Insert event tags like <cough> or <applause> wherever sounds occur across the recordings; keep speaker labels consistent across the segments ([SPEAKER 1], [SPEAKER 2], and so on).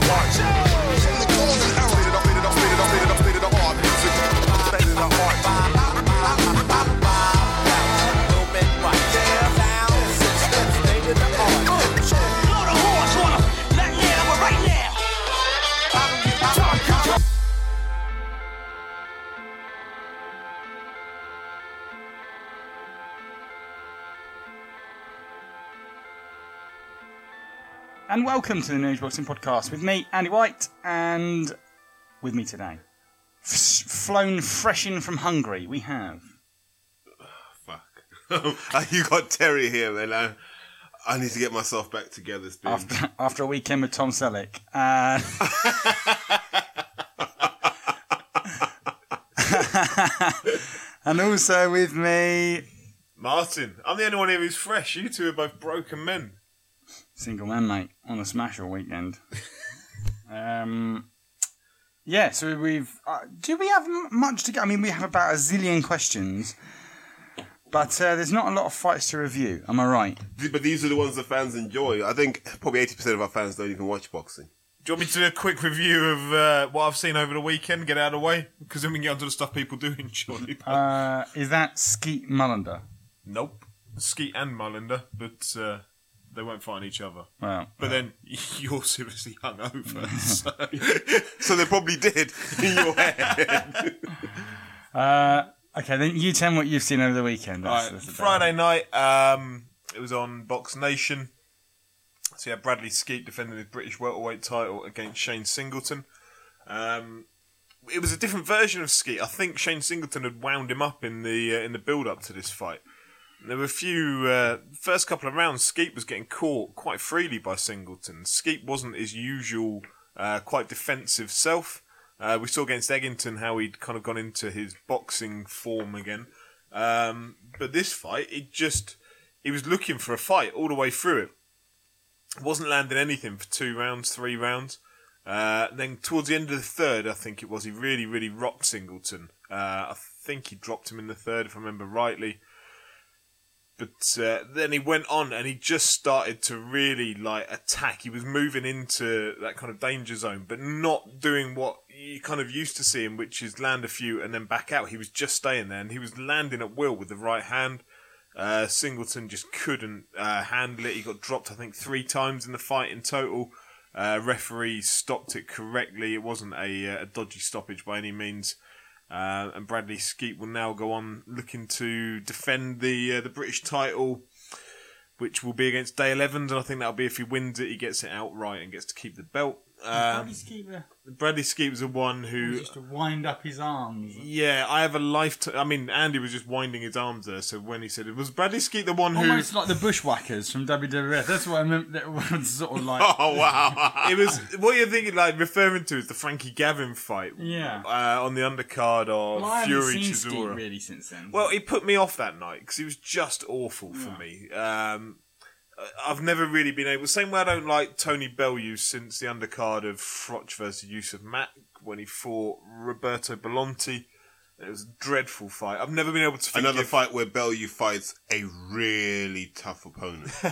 [SPEAKER 1] Lord
[SPEAKER 2] And welcome to the News Boxing Podcast with me, Andy White, and with me today, f- flown fresh in from Hungary, we have.
[SPEAKER 3] Fuck. <laughs> you got Terry here, man. I, I need to get myself back together.
[SPEAKER 2] After, after a weekend with Tom Selleck. Uh, <laughs> and also with me,
[SPEAKER 4] Martin, I'm the only one here who's fresh. You two are both broken men.
[SPEAKER 2] Single man, mate, on a smash all weekend. <laughs> um, yeah, so we've. Uh, do we have m- much to go? I mean, we have about a zillion questions, but uh, there's not a lot of fights to review. Am I right?
[SPEAKER 3] But these are the ones the fans enjoy. I think probably 80% of our fans don't even watch boxing.
[SPEAKER 4] Do you want me to do a quick review of uh, what I've seen over the weekend? Get out of the way, because then we can get onto the stuff people do <laughs> enjoy.
[SPEAKER 2] Uh, is that Skeete Mullender?
[SPEAKER 4] nope, Skeete and Mullender, but uh, they won't fight each other.
[SPEAKER 2] Well,
[SPEAKER 4] But then <laughs> you're seriously hungover. <laughs> so.
[SPEAKER 3] So they probably did in your head. <laughs>
[SPEAKER 2] uh, okay, then you tell me what you've seen over the weekend. That's-
[SPEAKER 4] Right,
[SPEAKER 2] that's the
[SPEAKER 4] Friday night, um, it was on Box Nation. So yeah, Bradley Skeete defending his British welterweight title against Shane Singleton. Um, it was a different version of Skeete. I think Shane Singleton had wound him up in the uh, in the build up to this fight. There were a few uh, first couple of rounds. Skeete was getting caught quite freely by Singleton. Skeete wasn't his usual uh, quite defensive self. Uh, we saw against Eggington how he'd kind of gone into his boxing form again. Um, but this fight, it just he was looking for a fight all the way through it. Wasn't landing anything for two rounds, three rounds. Uh, then towards the end of the third, I think it was, he really, really rocked Singleton. Uh, I think he dropped him in the third, if I remember rightly. But uh, then he went on and he just started to really like attack. He was moving into that kind of danger zone, but not doing what you kind of used to see him, which is land a few and then back out. He was just staying there and he was landing at will with the right hand. Uh, Singleton just couldn't uh, handle it. He got dropped, I think, three times in the fight in total. Uh, referee stopped it correctly. It wasn't a, uh, a dodgy stoppage by any means. Uh, and Bradley Skeete will now go on looking to defend the uh, the British title, which will be against Dale Evans. And I think that'll be if he wins it, he gets it outright and gets to keep the belt. Um, Bradley Skeete was the one who
[SPEAKER 2] Just to wind up his arms.
[SPEAKER 4] yeah, I have a lifetime. I mean, Andy was just winding his arms there. So when he said it was Bradley Skeete, the one who
[SPEAKER 2] Almost like the bushwhackers from WWF. That's what I meant. That <laughs> was sort of like.
[SPEAKER 3] oh, wow.
[SPEAKER 4] it was what you're thinking, like referring to is the Frankie Gavin fight.
[SPEAKER 2] Yeah.
[SPEAKER 4] uh, on the undercard of
[SPEAKER 2] Well, I
[SPEAKER 4] Fury
[SPEAKER 2] seen
[SPEAKER 4] Skeete
[SPEAKER 2] really since then.
[SPEAKER 4] Well, he put me off that night because he was just awful for me. Um, I've never really been able. Same way I don't like Tony Bellew since the undercard of Froch versus Yusaf Mack when he fought Roberto Bolonti. It was a dreadful fight. I've never been able to forgive.
[SPEAKER 3] Another fight where Bellew fights a really tough opponent. <laughs>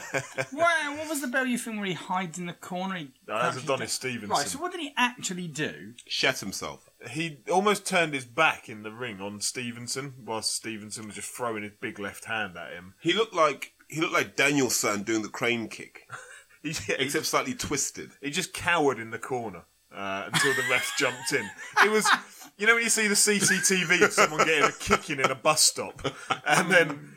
[SPEAKER 2] Well, what was the Bellew thing where he hides in the corner? He
[SPEAKER 4] No, that's
[SPEAKER 2] actually-
[SPEAKER 4] Adonis Stevenson.
[SPEAKER 2] Right, so what did he actually do?
[SPEAKER 3] Shat himself.
[SPEAKER 4] He almost turned his back in the ring on Stevenson, whilst Stevenson was just throwing his big left hand at him.
[SPEAKER 3] He looked like he looked like Daniel-san doing the crane kick, <laughs>
[SPEAKER 4] He,
[SPEAKER 3] except slightly twisted.
[SPEAKER 4] he just cowered in the corner uh, until the ref <laughs> jumped in. It was, you know, when you see the CCTV of someone getting a kicking in a bus stop, and then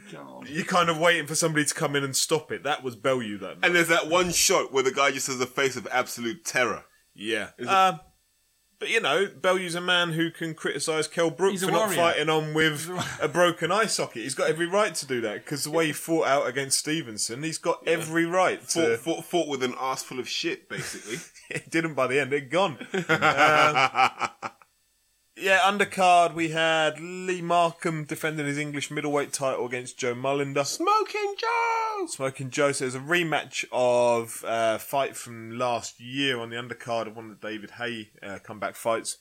[SPEAKER 4] you're kind of waiting for somebody to come in and stop it. That was Bellew that night.
[SPEAKER 3] And there's that one shot where the guy just has a face of absolute terror.
[SPEAKER 4] Yeah. Um, but you know, Bellew's a man who can criticise Kel Brook
[SPEAKER 2] He's a
[SPEAKER 4] for not
[SPEAKER 2] warrior.
[SPEAKER 4] fighting on with a broken eye socket. He's got every right to do that because the way he fought out against Stevenson, he's got every right
[SPEAKER 3] Fought,
[SPEAKER 4] to.
[SPEAKER 3] fought, fought with an ass full of shit, basically. <laughs>
[SPEAKER 4] It didn't by the end; it gone. <laughs> Um, yeah, undercard we had Lee Markham defending his English middleweight title against Joe Mullender.
[SPEAKER 3] Smoking Joe!
[SPEAKER 4] Smoking Joe. So it's a rematch of uh, fight from last year on the undercard of one of the David Haye uh, comeback fights.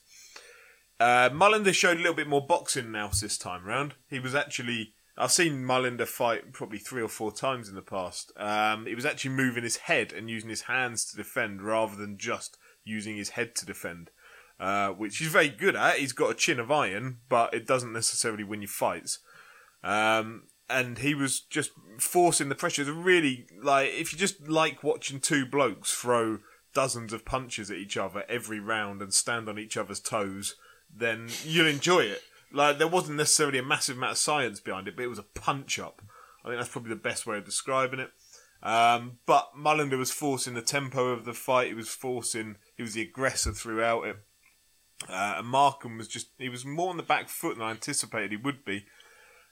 [SPEAKER 4] Uh, Mullender showed a little bit more boxing now this time round. He was actually I've seen Mullender fight probably three or four times in the past. Um, he was actually moving his head and using his hands to defend rather than just using his head to defend, uh, which he's very good at. He's got a chin of iron, but it doesn't necessarily win you fights. Um, and he was just forcing the pressure. Really like if you just like watching two blokes throw dozens of punches at each other every round and stand on each other's toes, then you'll enjoy it. Like there wasn't necessarily a massive amount of science behind it, but it was a punch up. I think that's probably the best way of describing it. Um, but Mullender was forcing the tempo of the fight. He was forcing. He was the aggressor throughout it. Uh, and Markham was just. He was more on the back foot than I anticipated he would be.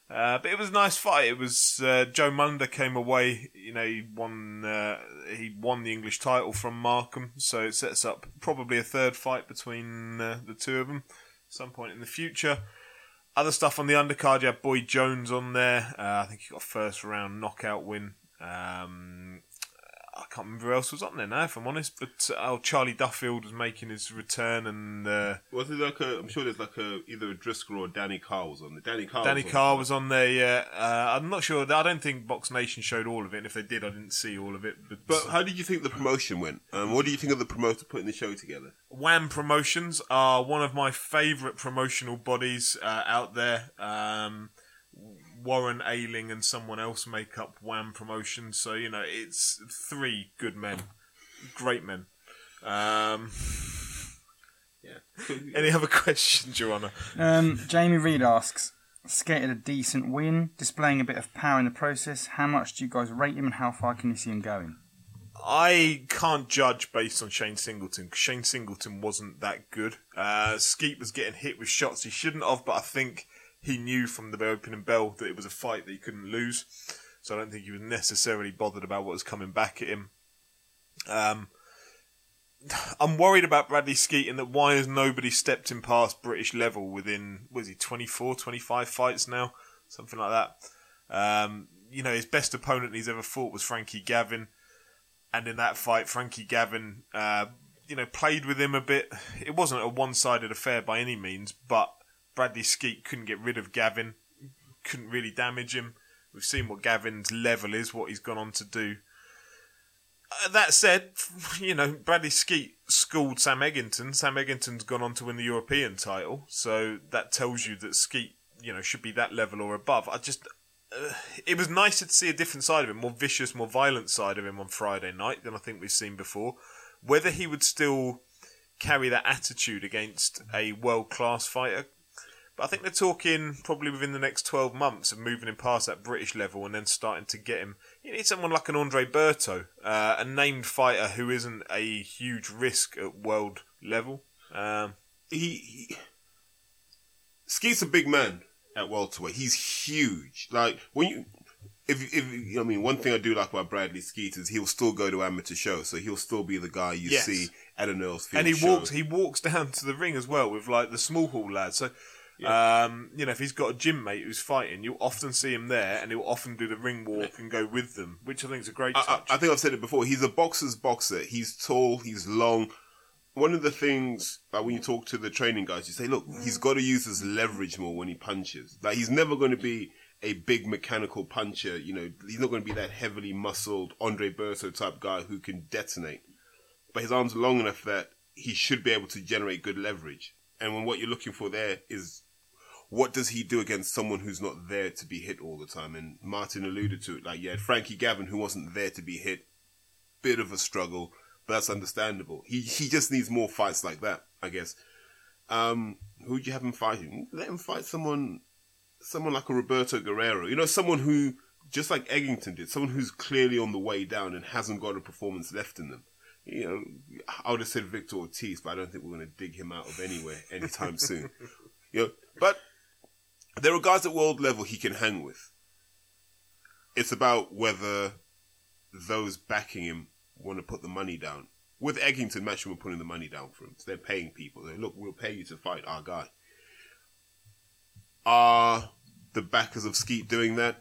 [SPEAKER 4] Uh, but it was a nice fight. It was uh, Joe Munder came away. You know, he won. Uh, he won the English title from Markham, so it sets up probably a third fight between uh, the two of them, some point in the future. Other stuff on the undercard, you had Boyd Jones on there. Uh, I think he got a first round knockout win. Um, I can't remember who else was on there now, if I'm honest. But uh, oh, Charlie Duffield was making his return, and uh,
[SPEAKER 3] Was it like a? I'm sure there's like a either a Driscoll or Danny Carr was on there. Danny Carr.
[SPEAKER 4] Danny
[SPEAKER 3] was on
[SPEAKER 4] Carr was on there. Yeah, uh, I'm not sure. I don't think Box Nation showed all of it. And if they did, I didn't see all of it. But,
[SPEAKER 3] But how did you think the promotion went? Um, what do you think of the promoter putting the show together?
[SPEAKER 4] Wham Promotions are one of my favourite promotional bodies uh, out there. Um, Warren Ailing and someone else make up Wham Promotion. so you know it's three good men, great men. Um, <laughs>
[SPEAKER 3] Yeah. <laughs>
[SPEAKER 4] any other questions, Your Honour?
[SPEAKER 2] Um, Jamie Reed asks, skated a decent win, displaying a bit of power in the process. How much do you guys rate him, and how far can you see him going?
[SPEAKER 4] I can't judge based on Shane Singleton because Shane Singleton wasn't that good. Uh, Skeete was getting hit with shots he shouldn't have, but I think he knew from the opening bell that it was a fight that he couldn't lose. So I don't think he was necessarily bothered about what was coming back at him. Um, <sighs> I'm worried about Bradley Skeete in that why has nobody stepped him past British level within, was he 24, 25 fights now? Something like that. Um, you know, his best opponent he's ever fought was Frankie Gavin and in that fight, Frankie Gavin, uh, you know, played with him a bit. It wasn't a one-sided affair by any means, but Bradley Skeete couldn't get rid of Gavin, couldn't really damage him. We've seen what Gavin's level is, what he's gone on to do. Uh, that said, <laughs> you know, Bradley Skeete schooled Sam Eggington. Sam Eggington's gone on to win the European title, so that tells you that Skeete, you know, should be that level or above. I just, uh, it was nicer to see a different side of him, more vicious, more violent side of him on Friday night than I think we've seen before. Whether he would still carry that attitude against a world class fighter, but I think they're talking probably within the next 12 months of moving him past that British level and then starting to get him. You need someone like an Andre Berto, uh, a named fighter who isn't a huge risk at world level. Um,
[SPEAKER 3] he, he Skeete's a big man at welterweight. He's huge. Like when you, if if I mean, one thing I do like about Bradley Skeete is he'll still go to amateur shows, so he'll still be the guy you
[SPEAKER 4] Yes.
[SPEAKER 3] see at an Earl's Field
[SPEAKER 4] and he
[SPEAKER 3] show.
[SPEAKER 4] walks he walks <laughs> down to the ring as well with like the small hall lads. So um, you know, if he's got a gym mate who's fighting, you'll often see him there, and he'll often do the ring walk and go with them, which I think is a great
[SPEAKER 3] I,
[SPEAKER 4] touch.
[SPEAKER 3] I, I think I've said it before. He's a boxer's boxer. He's tall. He's long. One of the things, like when you talk to the training guys, you say, look, he's got to use his leverage more when he punches. Like he's never going to be a big mechanical puncher. You know, he's not going to be that heavily muscled Andre Berto type guy who can detonate. But his arms are long enough that he should be able to generate good leverage. And when what you're looking for there is what does he do against someone who's not there to be hit all the time? And Martin alluded to it. Like, yeah, Frankie Gavin, who wasn't there to be hit, bit of a struggle, but that's understandable. He he just needs more fights like that, I guess. Um, who would you have him fighting? Let him fight someone, someone like a Roberto Guerrero. You know, someone who just like Eggington did, someone who's clearly on the way down and hasn't got a performance left in them. You know, I would have said Victor Ortiz, but I don't think we're going to dig him out of anywhere anytime <laughs> soon. You know, but there are guys at world level he can hang with. It's about whether those backing him want to put the money down. With Eggington, Matchroom putting the money down for him. So they're paying people. They look, we'll pay you to fight our guy. Are the backers of Skeete doing that?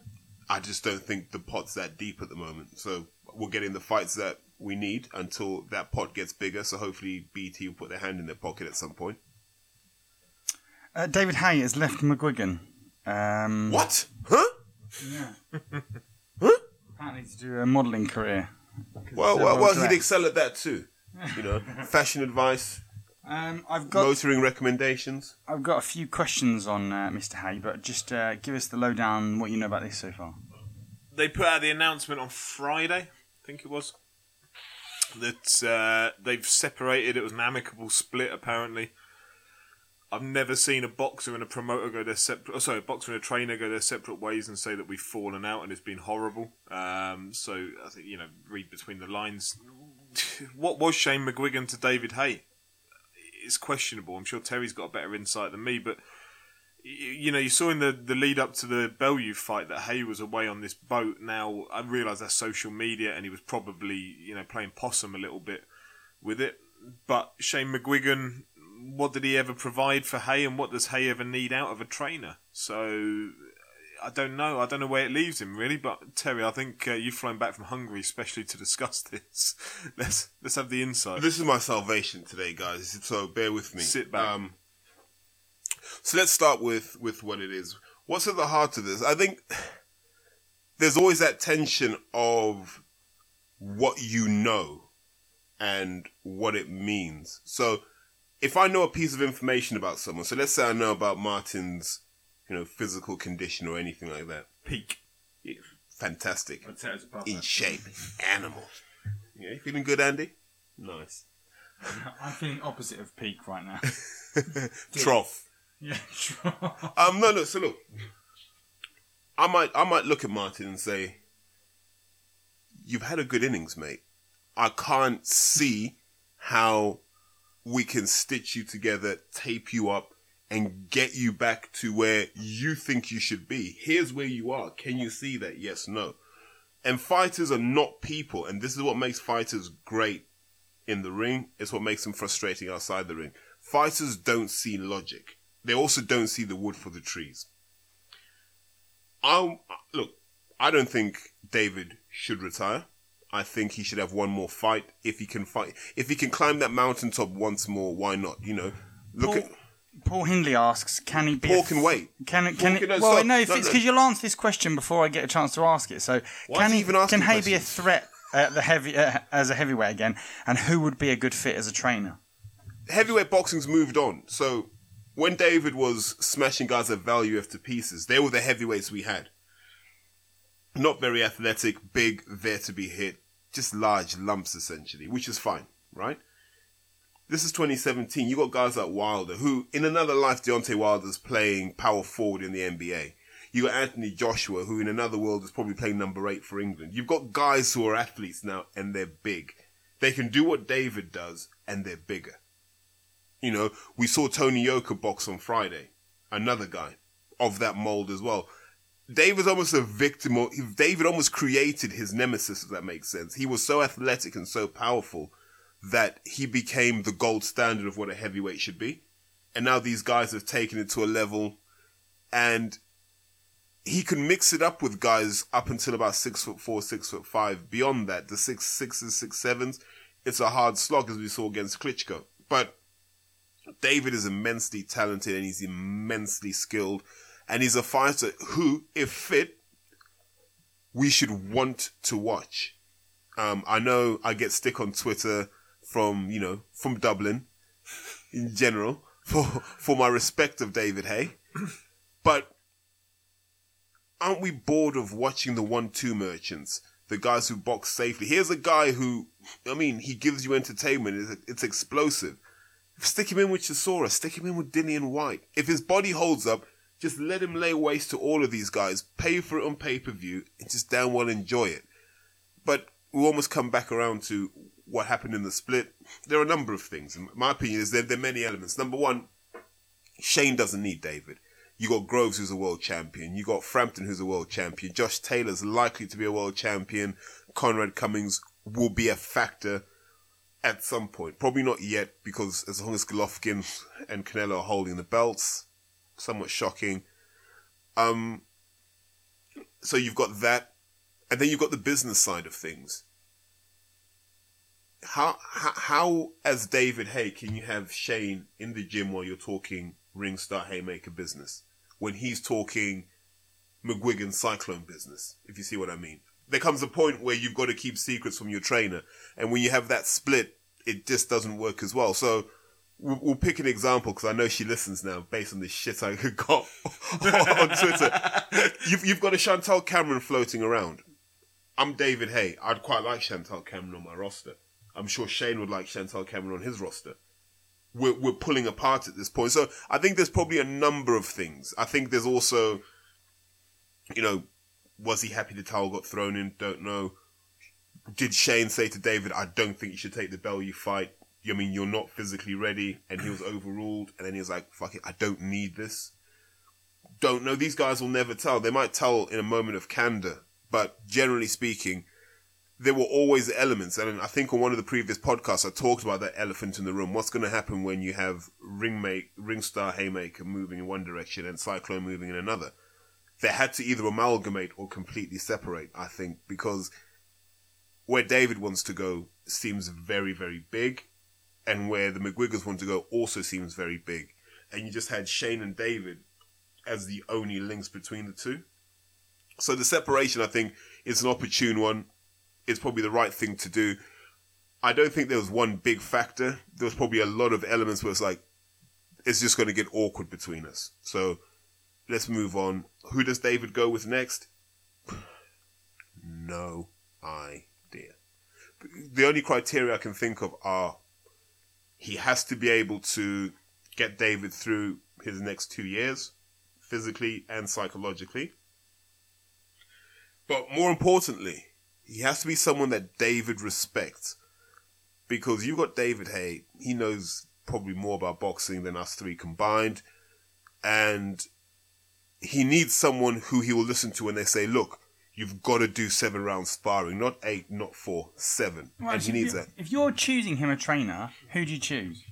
[SPEAKER 3] I just don't think the pot's that deep at the moment. So we're getting the fights that we need until that pot gets bigger. So hopefully BT will put their hand in their pocket at some point.
[SPEAKER 2] Uh, David Haye has left McGuigan. Um,
[SPEAKER 3] What? Huh?
[SPEAKER 2] Yeah. Apparently to do a modelling career.
[SPEAKER 3] Well, well, well, he'd excel at that too. You know, <laughs> fashion advice,
[SPEAKER 2] Um, I've got
[SPEAKER 3] motoring recommendations.
[SPEAKER 2] I've got a few questions on uh, Mr. Haye, but just uh, give us the lowdown what you know about this so far.
[SPEAKER 4] they put out the announcement on Friday, I think it was, that uh, they've separated. It was an amicable split, apparently. I've never seen a boxer and a promoter go their separate. Oh, sorry, a boxer and a trainer go their separate ways and say that we've fallen out and it's been horrible. Um, so I think you know, read between the lines. <laughs> what was Shane McGuigan to David Haye? It's questionable. I'm sure Terry's got a better insight than me, but you know, you saw in the, the lead up to the Bellew fight that Haye was away on this boat. Now I realise that's social media, and he was probably you know playing possum a little bit with it. But Shane McGuigan, what did he ever provide for Haye, and what does Haye ever need out of a trainer? So I don't know. I don't know where it leaves him really. But Terry, I think uh, you've flown back from Hungary especially to discuss <laughs> this. let's let's have the insight.
[SPEAKER 3] This is my salvation today, guys. So bear with me.
[SPEAKER 4] Sit back.
[SPEAKER 3] Um, so let's start with with what it is. What's at the heart of this? I think there's always that tension of what you know and what it means. So if I know a piece of information about someone, so let's say I know about Martin's, you know, physical condition or anything like that.
[SPEAKER 4] Peak.
[SPEAKER 3] Yeah, Fantastic.
[SPEAKER 4] I'd say it's above
[SPEAKER 3] In shape. Animal. Yeah, you feeling good, Andy? Nice. <laughs>
[SPEAKER 2] I'm feeling opposite of peak right now. <laughs>
[SPEAKER 3] Trough.
[SPEAKER 2] yeah, <laughs> sure.
[SPEAKER 3] Um, no, no. So look, I might, I might look at Martin and say, "You've had a good innings, mate. I can't see how we can stitch you together, tape you up, and get you back to where you think you should be. Here's where you are. Can you see that? Yes, no. And fighters are not people, and this is what makes fighters great in the ring. It's what makes them frustrating outside the ring. Fighters don't see logic. They also don't see the wood for the trees. I look. I don't think David should retire. I think he should have one more fight if he can fight. If he can climb that mountaintop once more, why not? You know, look
[SPEAKER 2] Paul,
[SPEAKER 3] at
[SPEAKER 2] Paul Hindley asks, can he be?
[SPEAKER 3] Paul
[SPEAKER 2] a
[SPEAKER 3] can wait.
[SPEAKER 2] Can it? Can
[SPEAKER 3] can-
[SPEAKER 2] it?
[SPEAKER 3] no,
[SPEAKER 2] Well,
[SPEAKER 3] stop.
[SPEAKER 2] no, if
[SPEAKER 3] No,
[SPEAKER 2] because you'll answer this question before I get a chance to ask it. So,
[SPEAKER 3] Why
[SPEAKER 2] can
[SPEAKER 3] he even
[SPEAKER 2] Can Haye be a threat at the heavy uh, as a heavyweight again? And who would be a good fit as a trainer?
[SPEAKER 3] heavyweight boxing's moved on. So when David was smashing guys at value to pieces, they were the heavyweights we had. Not very athletic, big, there to be hit, just large lumps essentially, which is fine, right? This is 2017. You got guys like Wilder, who in another life, Deontay Wilder's playing power forward in the NBA. You got Anthony Joshua, who in another world is probably playing number eight for England. You've got guys who are athletes now, and they're big. They can do what David does, and they're bigger. You know, we saw Tony Yoka box on Friday, another guy of that mold as well. David's almost a victim of, David almost created his nemesis, if that makes sense. He was so athletic and so powerful that he became the gold standard of what a heavyweight should be. And now these guys have taken it to a level and he can mix it up with guys up until about six foot four, six foot five. Beyond that, the six sixes, six sevens, it's a hard slog as we saw against Klitschko. But David is immensely talented and he's immensely skilled. And he's a fighter who, if fit, we should want to watch. Um, I know I get stick on Twitter from, you know, from Dublin in general for, for my respect of David Haye. But aren't we bored of watching the one-two merchants? The guys who box safely. Here's a guy who, I mean, he gives you entertainment. It's, it's explosive. Stick him in with Chisora. Stick him in with Dillian Whyte. If his body holds up, just let him lay waste to all of these guys. Pay for it on pay-per-view and just damn well enjoy it. But we almost come back around to what happened in the split. There are a number of things. In my opinion, is there, there are many elements. Number one, Shane doesn't need David. You got Groves, who's a world champion. You got Frampton, who's a world champion. Josh Taylor's likely to be a world champion. Conrad Cummings will be a factor at some point. Probably not yet, because as long as Golovkin and Canelo are holding the belts, somewhat shocking. Um, so you've got that, and then you've got the business side of things. How, how, how as David Haye, can you have Shane in the gym while you're talking ring star haymaker business when he's talking McGuigan Cyclone business, if you see what I mean. There comes a point where you've got to keep secrets from your trainer, and when you have that split, it just doesn't work as well. So we'll, we'll pick an example because I know she listens now based on the shit I <laughs> got on Twitter. <laughs> You've, you've got a Chantelle Cameron floating around. I'm David Haye. I'd quite like Chantelle Cameron on my roster. I'm sure Shane would like Chantelle Cameron on his roster. We're, we're pulling apart at this point. So I think there's probably a number of things. I think there's also, you know, was he happy the towel got thrown in? Don't know. Did Shane say to David, I don't think you should take the Bellew fight? I mean, you're not physically ready. And he was overruled. And then he was like, fuck it, I don't need this. Don't know. These guys will never tell. They might tell in a moment of candor. But generally speaking, there were always elements. And I think on one of the previous podcasts, I talked about that elephant in the room. What's going to happen when you have Ringmate, Ringstar Haymaker moving in one direction and Cyclone moving in another? They had to either amalgamate or completely separate, I think, because where David wants to go seems very, very big, and where the McGuigans want to go also seems very big. And you just had Shane and David as the only links between the two. So the separation, I think, is an opportune one. It's probably the right thing to do. I don't think there was one big factor. There was probably a lot of elements where it's like, it's just going to get awkward between us. So let's move on. Who does David go with next? <sighs> No idea. The only criteria I can think of are he has to be able to get David through his next two years, physically and psychologically. But more importantly, he has to be someone that David respects. Because you've got David Haye, he knows probably more about boxing than us three combined. And he needs someone who he will listen to when they say, look, you've got to do seven rounds sparring, not eight, not four, seven.
[SPEAKER 2] Right,
[SPEAKER 3] and
[SPEAKER 2] so
[SPEAKER 3] he needs
[SPEAKER 2] if,
[SPEAKER 3] that.
[SPEAKER 2] If you're choosing him a trainer, who do you choose?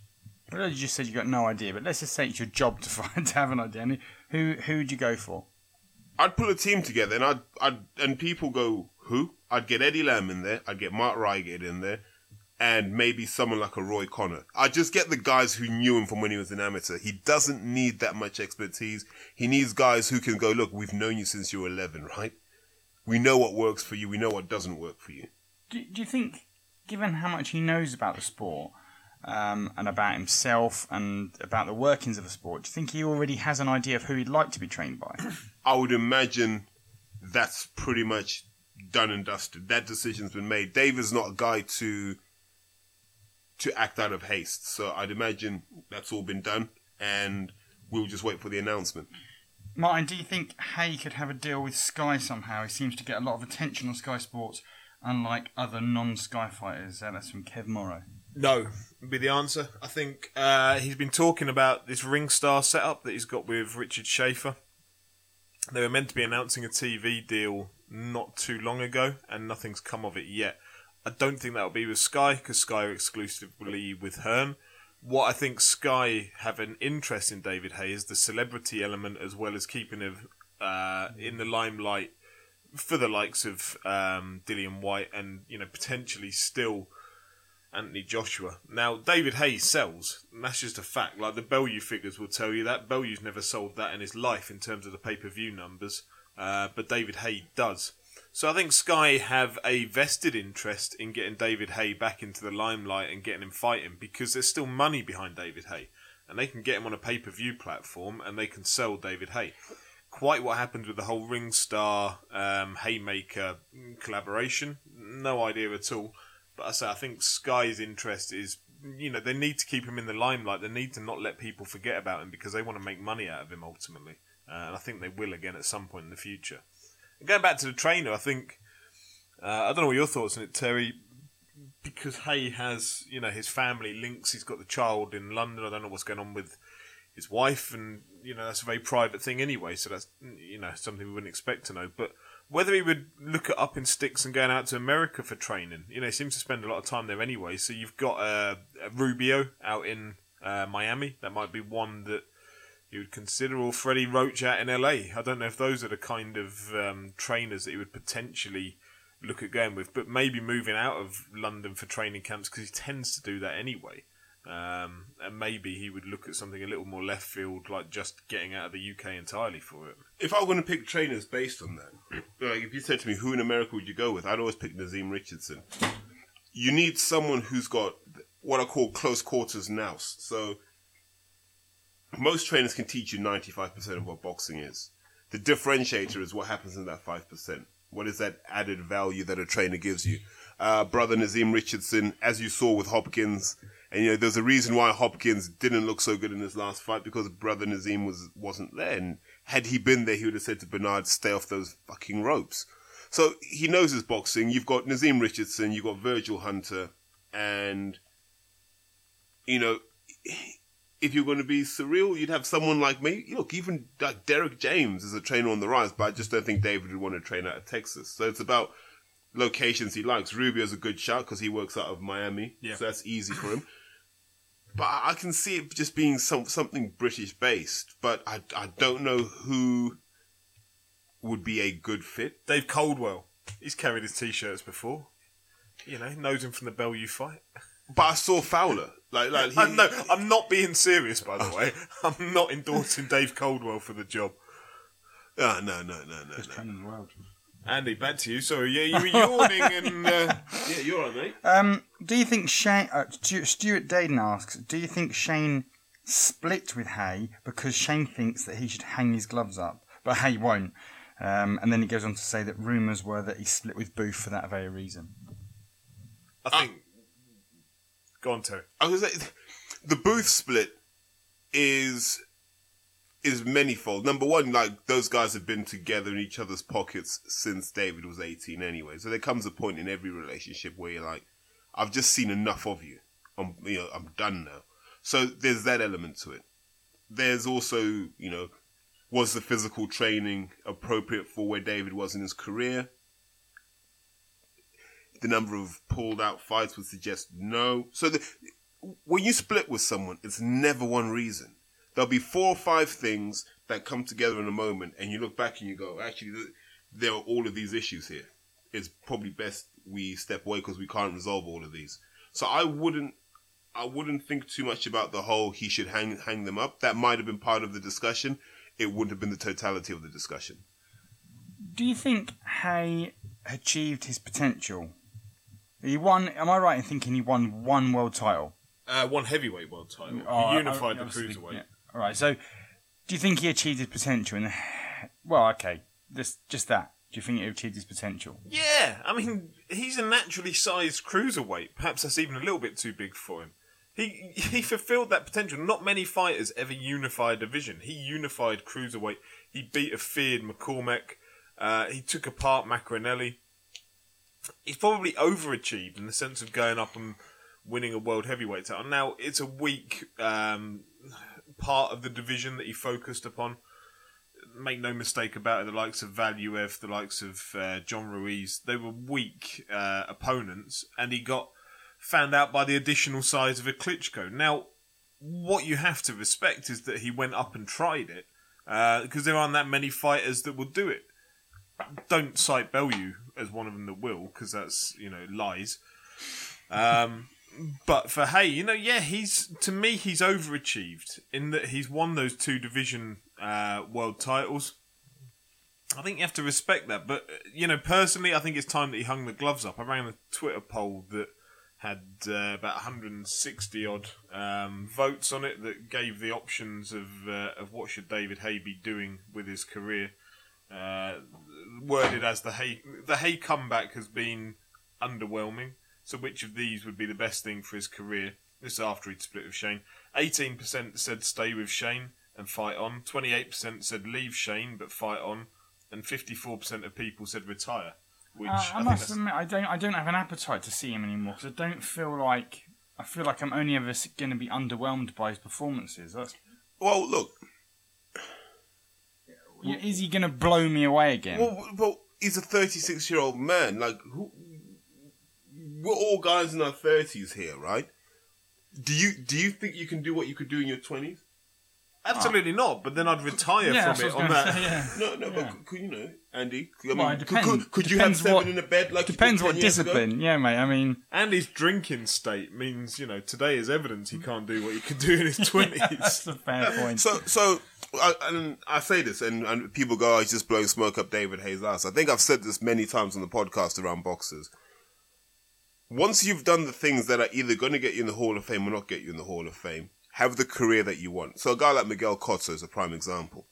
[SPEAKER 2] I know you just said you got no idea, but let's just say it's your job to <laughs> find to have an idea. Who who would you go for?
[SPEAKER 3] I'd put a team together and I'd, I'd, and people go, who? I'd get Eddie Lamb in there. I'd get Mark Reigate in there. And maybe someone like a Roy Connor. I'd just get the guys who knew him from when he was an amateur. He doesn't need that much expertise. He needs guys who can go, look, we've known you since you were 11, right? We know what works for you. We know what doesn't work for you.
[SPEAKER 2] Do, do you think, given how much he knows about the sport um, and about himself and about the workings of the sport, do you think he already has an idea of who he'd like to be trained by? <clears throat>
[SPEAKER 3] I would imagine that's pretty much done and dusted. That decision's been made. David's not a guy to to act out of haste, so I'd imagine that's all been done, and we'll just wait for the announcement.
[SPEAKER 2] Martin, do you think Haye could have a deal with Sky somehow? He seems to get a lot of attention on Sky Sports, unlike other non-Sky fighters. Uh, that's from Kev Morrow.
[SPEAKER 4] No, would be the answer. I think uh, he's been talking about this Ringstar setup that he's got with Richard Schaefer. They were meant to be announcing a TV deal not too long ago, and nothing's come of it yet. I don't think that'll be with Sky because Sky are exclusively with Hearn. What I think Sky have an interest in David Haye is the celebrity element as well as keeping him uh, in the limelight for the likes of um, Dillian Whyte and you know potentially still Anthony Joshua. Now, David Hayes sells, and that's just a fact. Like the Bellew figures will tell you that. Bellew's never sold that in his life in terms of the pay per view numbers, uh, but David Haye does. So I think Sky have a vested interest in getting David Haye back into the limelight and getting him fighting because there's still money behind David Haye, and they can get him on a pay per view platform and they can sell David Haye. Quite what happened with the whole Ringstar um, Haymaker collaboration, no idea at all. But I say I think Sky's interest is, you know, they need to keep him in the limelight. They need to not let people forget about him because they want to make money out of him ultimately, uh, and I think they will again at some point in the future. Going back to the trainer, I think uh, I don't know what your thoughts on it, Terry. Because Haye has, you know, his family links. He's got the child in London. I don't know what's going on with his wife, and you know that's a very private thing anyway. So that's you know something we wouldn't expect to know. But whether he would look at up in sticks and going out to America for training, you know, he seems to spend a lot of time there anyway. So you've got uh, a Rubio out in uh, Miami. That might be one that you would consider, or Freddie Roach out in LA. I don't know if those are the kind of um, trainers that he would potentially look at going with, but maybe moving out of London for training camps because he tends to do that anyway. Um, and maybe he would look at something a little more left field, like just getting out of the UK entirely for it.
[SPEAKER 3] If I were going to pick trainers based on that, <clears throat> like if you said to me, who in America would you go with? I'd always pick Naazim Richardson. You need someone who's got what I call close quarters nous. So most trainers can teach you 95% of what boxing is. The differentiator is what happens in that 5%. What is that added value that a trainer gives you? Uh, brother Naazim Richardson, as you saw with Hopkins, and you know, there's a reason why Hopkins didn't look so good in his last fight because brother Naazim was, wasn't there. And had he been there, he would have said to Bernard, stay off those fucking ropes. So he knows his boxing. You've got Naazim Richardson, you've got Virgil Hunter, and, you know, if you're going to be surreal, you'd have someone like me. Look, even like Derrick James is a trainer on the rise, but I just don't think David would want to train out of Texas. So it's about locations he likes. Rubio's a good shot because he works out of Miami,
[SPEAKER 4] Yeah.
[SPEAKER 3] so that's easy for him. <clears throat> But I can see it just being some something British based. But I I don't know who would be a good fit.
[SPEAKER 4] Dave Coldwell, he's carried his t-shirts before. You know, knows him from the Bellew fight.
[SPEAKER 3] But I saw Fowler. Like like he,
[SPEAKER 4] no, I'm not being serious, by the way. <laughs> I'm not endorsing Dave Coldwell for the job.
[SPEAKER 3] Ah, no no no no
[SPEAKER 2] Best
[SPEAKER 3] no.
[SPEAKER 2] trainer in the world.
[SPEAKER 4] Andy, back to you. Sorry, yeah, you were yawning and. Uh, <laughs>
[SPEAKER 3] Yeah, you're right, mate.
[SPEAKER 2] Um, do you think Shane? Uh, Stu- Stuart Daden asks, do you think Shane split with Haye because Shane thinks that he should hang his gloves up, but Haye won't? Um, and then he goes on to say that rumours were that he split with Booth for that very reason.
[SPEAKER 4] I think. Go on, Terry.
[SPEAKER 3] I was like, the Booth split is is manyfold. Number one, like those guys have been together in each other's pockets since David was eighteen, anyway. So there comes a point in every relationship where you're like, I've just seen enough of you. I'm, you know, I'm done now. So there's that element to it. There's also, you know, was the physical training appropriate for where David was in his career? The number of pulled out fights would suggest no. So the, when you split with someone, it's never one reason. There'll be four or five things that come together in a moment, and you look back and you go, actually, there are all of these issues here. It's probably best we step away because we can't resolve all of these. So I wouldn't, I wouldn't think too much about the whole he should hang hang them up. That might have been part of the discussion. It wouldn't have been the totality of the discussion.
[SPEAKER 2] Do you think Haye achieved his potential? He won. Am I right in thinking he won one world title?
[SPEAKER 4] Uh, one heavyweight world title.
[SPEAKER 2] Oh,
[SPEAKER 4] he unified
[SPEAKER 2] I-
[SPEAKER 4] the cruiserweight.
[SPEAKER 2] yeah. All right. So, do you think he achieved his potential? In the, well, okay, just just that. Do you think he achieved his potential?
[SPEAKER 4] Yeah, I mean, he's a naturally sized cruiserweight. Perhaps that's even a little bit too big for him. He he fulfilled that potential. Not many fighters ever unify a division. He unified cruiserweight. He beat a feared Mormeck. Uh, he took apart Maccarinelli. He's probably overachieved in the sense of going up and winning a world heavyweight title. Now it's a weak um, part of the division that he focused upon make no mistake about it, the likes of Valuev, the likes of uh, John Ruiz, they were weak uh, opponents, and he got found out by the additional size of a Klitschko. Now, what you have to respect is that he went up and tried it, because there aren't that many fighters that will do it. Don't cite Bellew as one of them that will, because that's you know lies. Um, but for Haye, you know, yeah, he's to me he's overachieved in that he's won those two division uh, world titles. I think you have to respect that. But you know, personally, I think it's time that he hung the gloves up. I ran a Twitter poll that had uh, about 160 odd um, votes on it that gave the options of uh, of what should David Haye be doing with his career. Uh, worded as the Haye the Haye comeback has been underwhelming. So which of these would be the best thing for his career? This is after he'd split with Shane. 18% said stay with Shane and fight on. 28% said leave Shane but fight on. And 54% of people said retire. Which
[SPEAKER 2] Uh,
[SPEAKER 4] I,
[SPEAKER 2] I must admit, I don't. I don't have an appetite to see him anymore because I don't feel like. I feel like I'm only ever going to be underwhelmed by his performances. That's,
[SPEAKER 3] Well, look,
[SPEAKER 2] is he going to blow me away again?
[SPEAKER 3] Well, well, he's a 36 year old man. Like, who, we're all guys in our 30s here, right? Do you do you think you can do what you could do in your 20s?
[SPEAKER 4] Absolutely not. But then I'd retire
[SPEAKER 2] Yeah,
[SPEAKER 4] from
[SPEAKER 2] that's
[SPEAKER 4] it
[SPEAKER 2] what I
[SPEAKER 4] on
[SPEAKER 2] was
[SPEAKER 4] that.
[SPEAKER 2] gonna say, yeah.
[SPEAKER 3] No, no, but could, you know, Andy, I mean,
[SPEAKER 2] Well, it
[SPEAKER 3] could,
[SPEAKER 2] depends.
[SPEAKER 3] could, could you have
[SPEAKER 2] Depends
[SPEAKER 3] seven
[SPEAKER 2] what-
[SPEAKER 3] in a bed like you did
[SPEAKER 2] Depends
[SPEAKER 3] 10
[SPEAKER 2] what
[SPEAKER 3] years ago?
[SPEAKER 2] discipline. Yeah, mate. I mean,
[SPEAKER 4] Andy's drinking state means, you know, today is evidence he can't do what he could do in his <laughs>
[SPEAKER 2] that's
[SPEAKER 4] twenties.
[SPEAKER 2] a fair point.
[SPEAKER 3] So, so, I, and I say this, and, and people go, "Oh, he's just blowing smoke up David Haye's ass." I think I've said this many times on the podcast around boxers. Once you've done the things that are either going to get you in the Hall of Fame or not get you in the Hall of Fame, have the career that you want. So, a guy like Miguel Cotto is a prime example.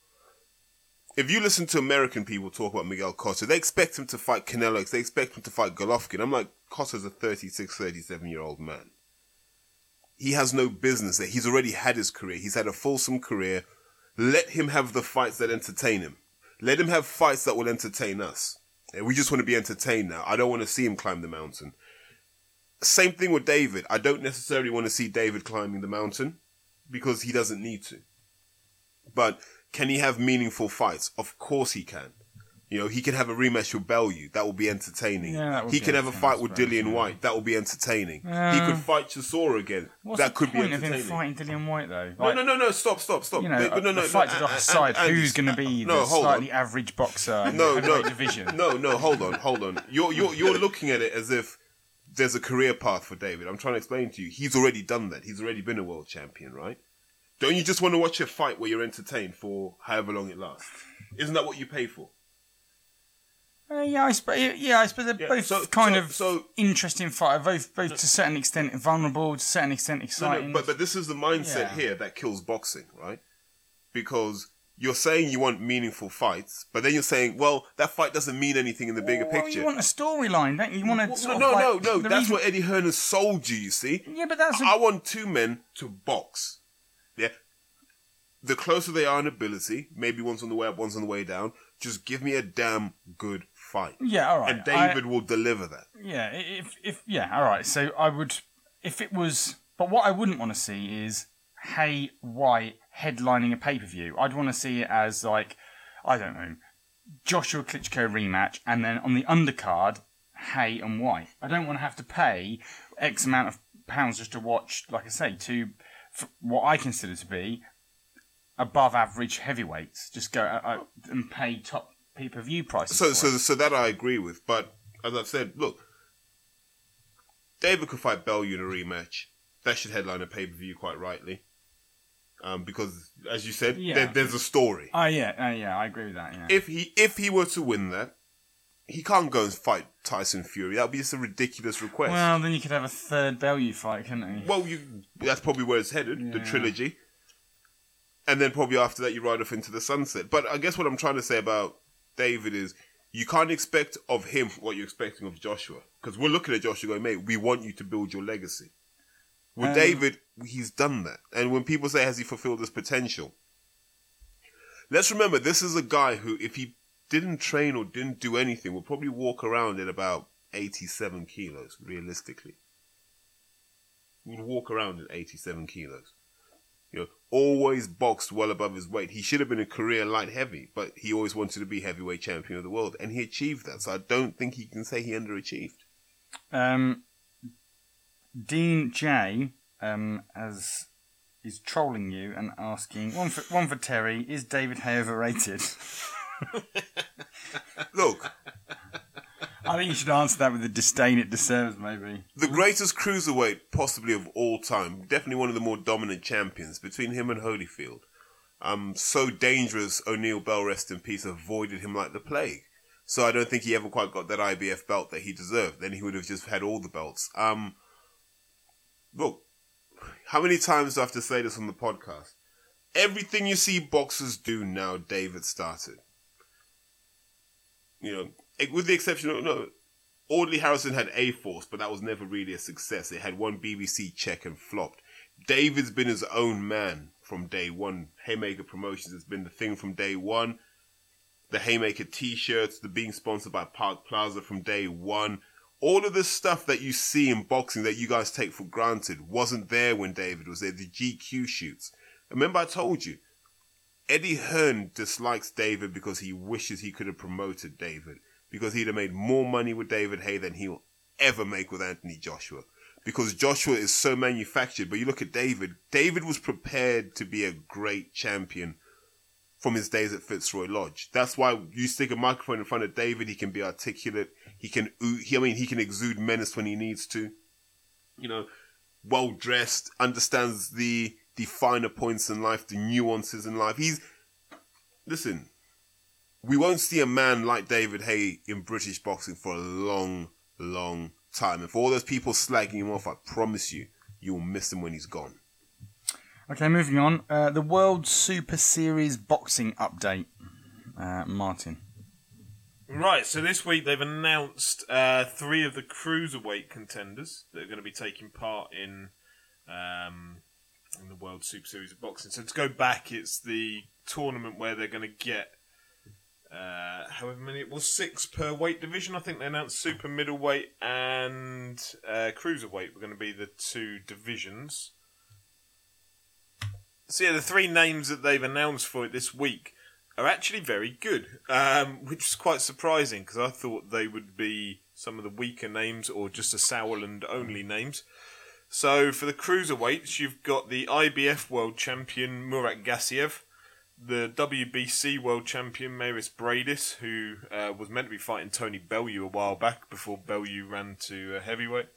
[SPEAKER 3] If you listen to American people talk about Miguel Cotto, they expect him to fight Canelo, they expect him to fight Golovkin. I'm like, Cotto's a 36, 37 year old man. He has no business there. He's already had his career. He's had a fulsome career. Let him have the fights that entertain him. Let him have fights that will entertain us. We just want to be entertained now. I don't want to see him climb the mountain. Same thing with David. I don't necessarily want to see David climbing the mountain because he doesn't need to. But can he have meaningful fights? Of course he can. You know, he can have a rematch with Bellew. That will be entertaining.
[SPEAKER 2] Yeah,
[SPEAKER 3] he can have a fight with Dillian
[SPEAKER 2] yeah.
[SPEAKER 3] Whyte. That will be entertaining. he
[SPEAKER 2] Uh,
[SPEAKER 3] could fight Chisora again. That could be
[SPEAKER 2] point of him
[SPEAKER 3] entertaining.
[SPEAKER 2] fighting Dillian Whyte though?
[SPEAKER 3] No,
[SPEAKER 2] Like,
[SPEAKER 3] no, no, no! Stop, stop, stop!
[SPEAKER 2] You know,
[SPEAKER 3] no, no, no,
[SPEAKER 2] the fight
[SPEAKER 3] no,
[SPEAKER 2] the
[SPEAKER 3] and- and-
[SPEAKER 2] Who's going to be
[SPEAKER 3] no,
[SPEAKER 2] the slightly
[SPEAKER 3] on.
[SPEAKER 2] average boxer in
[SPEAKER 3] No,
[SPEAKER 2] the
[SPEAKER 3] no,
[SPEAKER 2] division?
[SPEAKER 3] no, no. Hold on, hold on. You're you're you're <laughs> looking at it as if there's a career path for David. I'm trying to explain to you. He's already done that. He's already been a world champion, right? Don't you just want to watch a fight where you're entertained for however long it lasts? Isn't that what you pay for?
[SPEAKER 2] Uh, yeah, I suppose. Yeah, I suppose they're
[SPEAKER 3] Yeah,
[SPEAKER 2] both
[SPEAKER 3] so-
[SPEAKER 2] kind
[SPEAKER 3] so-
[SPEAKER 2] of
[SPEAKER 3] so-
[SPEAKER 2] interesting fight. Both, both to a certain extent vulnerable, to a certain extent
[SPEAKER 3] No,
[SPEAKER 2] exciting.
[SPEAKER 3] no, but but this is the mindset
[SPEAKER 2] Yeah.
[SPEAKER 3] here that kills boxing, right? Because you're saying you want meaningful fights, but then you're saying, well, that fight doesn't mean anything in the bigger
[SPEAKER 2] Well,
[SPEAKER 3] picture.
[SPEAKER 2] You want a storyline, don't you? You want to
[SPEAKER 3] Well, no, no, no, no. That's
[SPEAKER 2] reason-
[SPEAKER 3] what Eddie Hearn has sold you. You see,
[SPEAKER 2] Yeah, but that's. a-
[SPEAKER 3] I want two men to box. Yeah. The closer they are in ability, maybe one's on the way up, one's on the way down. Just give me a damn good fight,
[SPEAKER 2] yeah, all right.
[SPEAKER 3] and David will deliver that.
[SPEAKER 2] Yeah, if if yeah, all right. So I would if it was, but what I wouldn't want to see is Haye Whyte headlining a pay per view. I'd want to see it as like I don't know, Joshua Klitschko rematch, and then on the undercard, Haye and Whyte. I don't want to have to pay X amount of pounds just to watch, like I say, two what I consider to be above average heavyweights. Just go uh, uh, and pay top pay per view prices.
[SPEAKER 3] So, so,
[SPEAKER 2] it.
[SPEAKER 3] so that I agree with. But as I've said, look, David could fight Bellew in a rematch. That should headline a pay per view quite rightly, um, because as you said,
[SPEAKER 2] Yeah.
[SPEAKER 3] there, there's a story.
[SPEAKER 2] Oh yeah, uh, yeah, I agree with that. Yeah.
[SPEAKER 3] If he if he were to win that, he can't go and fight Tyson Fury. That would be just a ridiculous request.
[SPEAKER 2] Well, then you could have a third Bellew fight, couldn't you?
[SPEAKER 3] Well, you that's probably where it's headed, the trilogy. And then probably after that you ride off into the sunset. But I guess what I'm trying to say about David is you can't expect of him what you're expecting of Joshua. Because we're looking at Joshua going, mate, we want you to build your legacy. With
[SPEAKER 2] Um,
[SPEAKER 3] David, he's done that. And when people say, has he fulfilled his potential? Let's remember, this is a guy who, if he didn't train or didn't do anything, would probably walk around at about 87 kilos, realistically. He would walk around at 87 kilos. You know, always boxed well above his weight. He should have been a career light heavy, but he always wanted to be heavyweight champion of the world, and he achieved that. So I don't think he can say he underachieved.
[SPEAKER 2] Um, Dean J um, as is trolling you and asking one for one for Terry: Is David Haye overrated? <laughs>
[SPEAKER 3] Look,
[SPEAKER 2] I think you should answer that with the disdain it deserves. Maybe.
[SPEAKER 3] the greatest cruiserweight possibly of all time, definitely one of the more dominant champions. Between him and Holyfield, um, so dangerous. O'Neill Bell, rest in peace, avoided him like the plague. So I don't think he ever quite got that IBF belt that he deserved. Then he would have just had all the belts. Um, look, how many times do I have to say this on the podcast? Everything you see boxers do now, David started. You know, with the exception of no, Audley Harrison had A Force, but that was never really a success. It had one BBC check and flopped. David's been his own man from day one. Haymaker Promotions has been the thing from day one. The Haymaker t-shirts, the being sponsored by Park Plaza from day one. All of the stuff that you see in boxing that you guys take for granted wasn't there when David was there. The GQ shoots. Remember I told you, Eddie Hearn dislikes David because he wishes he could have promoted David because he'd have made more money with David Haye than he'll ever make with Anthony Joshua because Joshua is so manufactured. But you look at David. David was prepared to be a great champion from his days at Fitzroy Lodge. That's why you stick a microphone in front of David. He can be articulate. He can, he, I mean, he can exude menace when he needs to. You know, well dressed, understands the the finer points in life, the nuances in life. He's listen. We won't see a man like David Haye in British boxing for a long, long time. And for all those people slagging him off, I promise you, you'll miss him when he's gone.
[SPEAKER 2] Okay, moving on. Uh, the World Super Series boxing update. Uh, Martin.
[SPEAKER 4] Right, so this week they've announced uh, three of the cruiserweight contenders that are going to be taking part in um, in the World Super Series of Boxing. So to go back, it's the tournament where they're going to get uh, however many it was six per weight division. I think they announced super middleweight and uh, cruiserweight were going to be the two divisions. So yeah, the three names that they've announced for it this week are actually very good, um, which is quite surprising because I thought they would be some of the weaker names or just a Sauerland only names. So for the cruiserweights, you've got the IBF World Champion Murat Gassiev, the WBC World Champion Mairis Briedis, who uh, was meant to be fighting Tony Bellew a while back before Bellew ran to uh, heavyweight.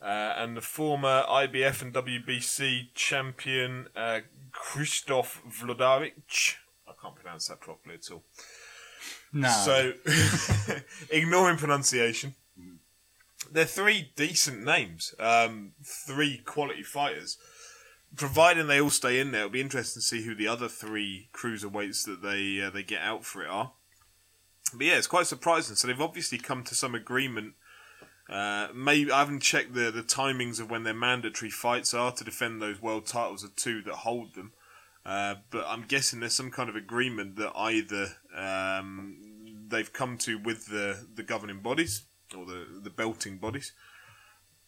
[SPEAKER 4] Uh, and the former IBF and WBC champion uh, Krzysztof Vlodaric. I can't pronounce that properly at all.
[SPEAKER 2] No.
[SPEAKER 4] So, <laughs> ignoring pronunciation, they're three decent names, um, three quality fighters. Providing they all stay in there, it'll be interesting to see who the other three cruiserweights that they uh, they get out for it are. But yeah, it's quite surprising. So they've obviously come to some agreement. Uh, maybe I haven't checked the the timings of when their mandatory fights are to defend those world titles. of two that hold them. Uh, but I'm guessing there's some kind of agreement that either um, they've come to with the, the governing bodies or the, the belting bodies,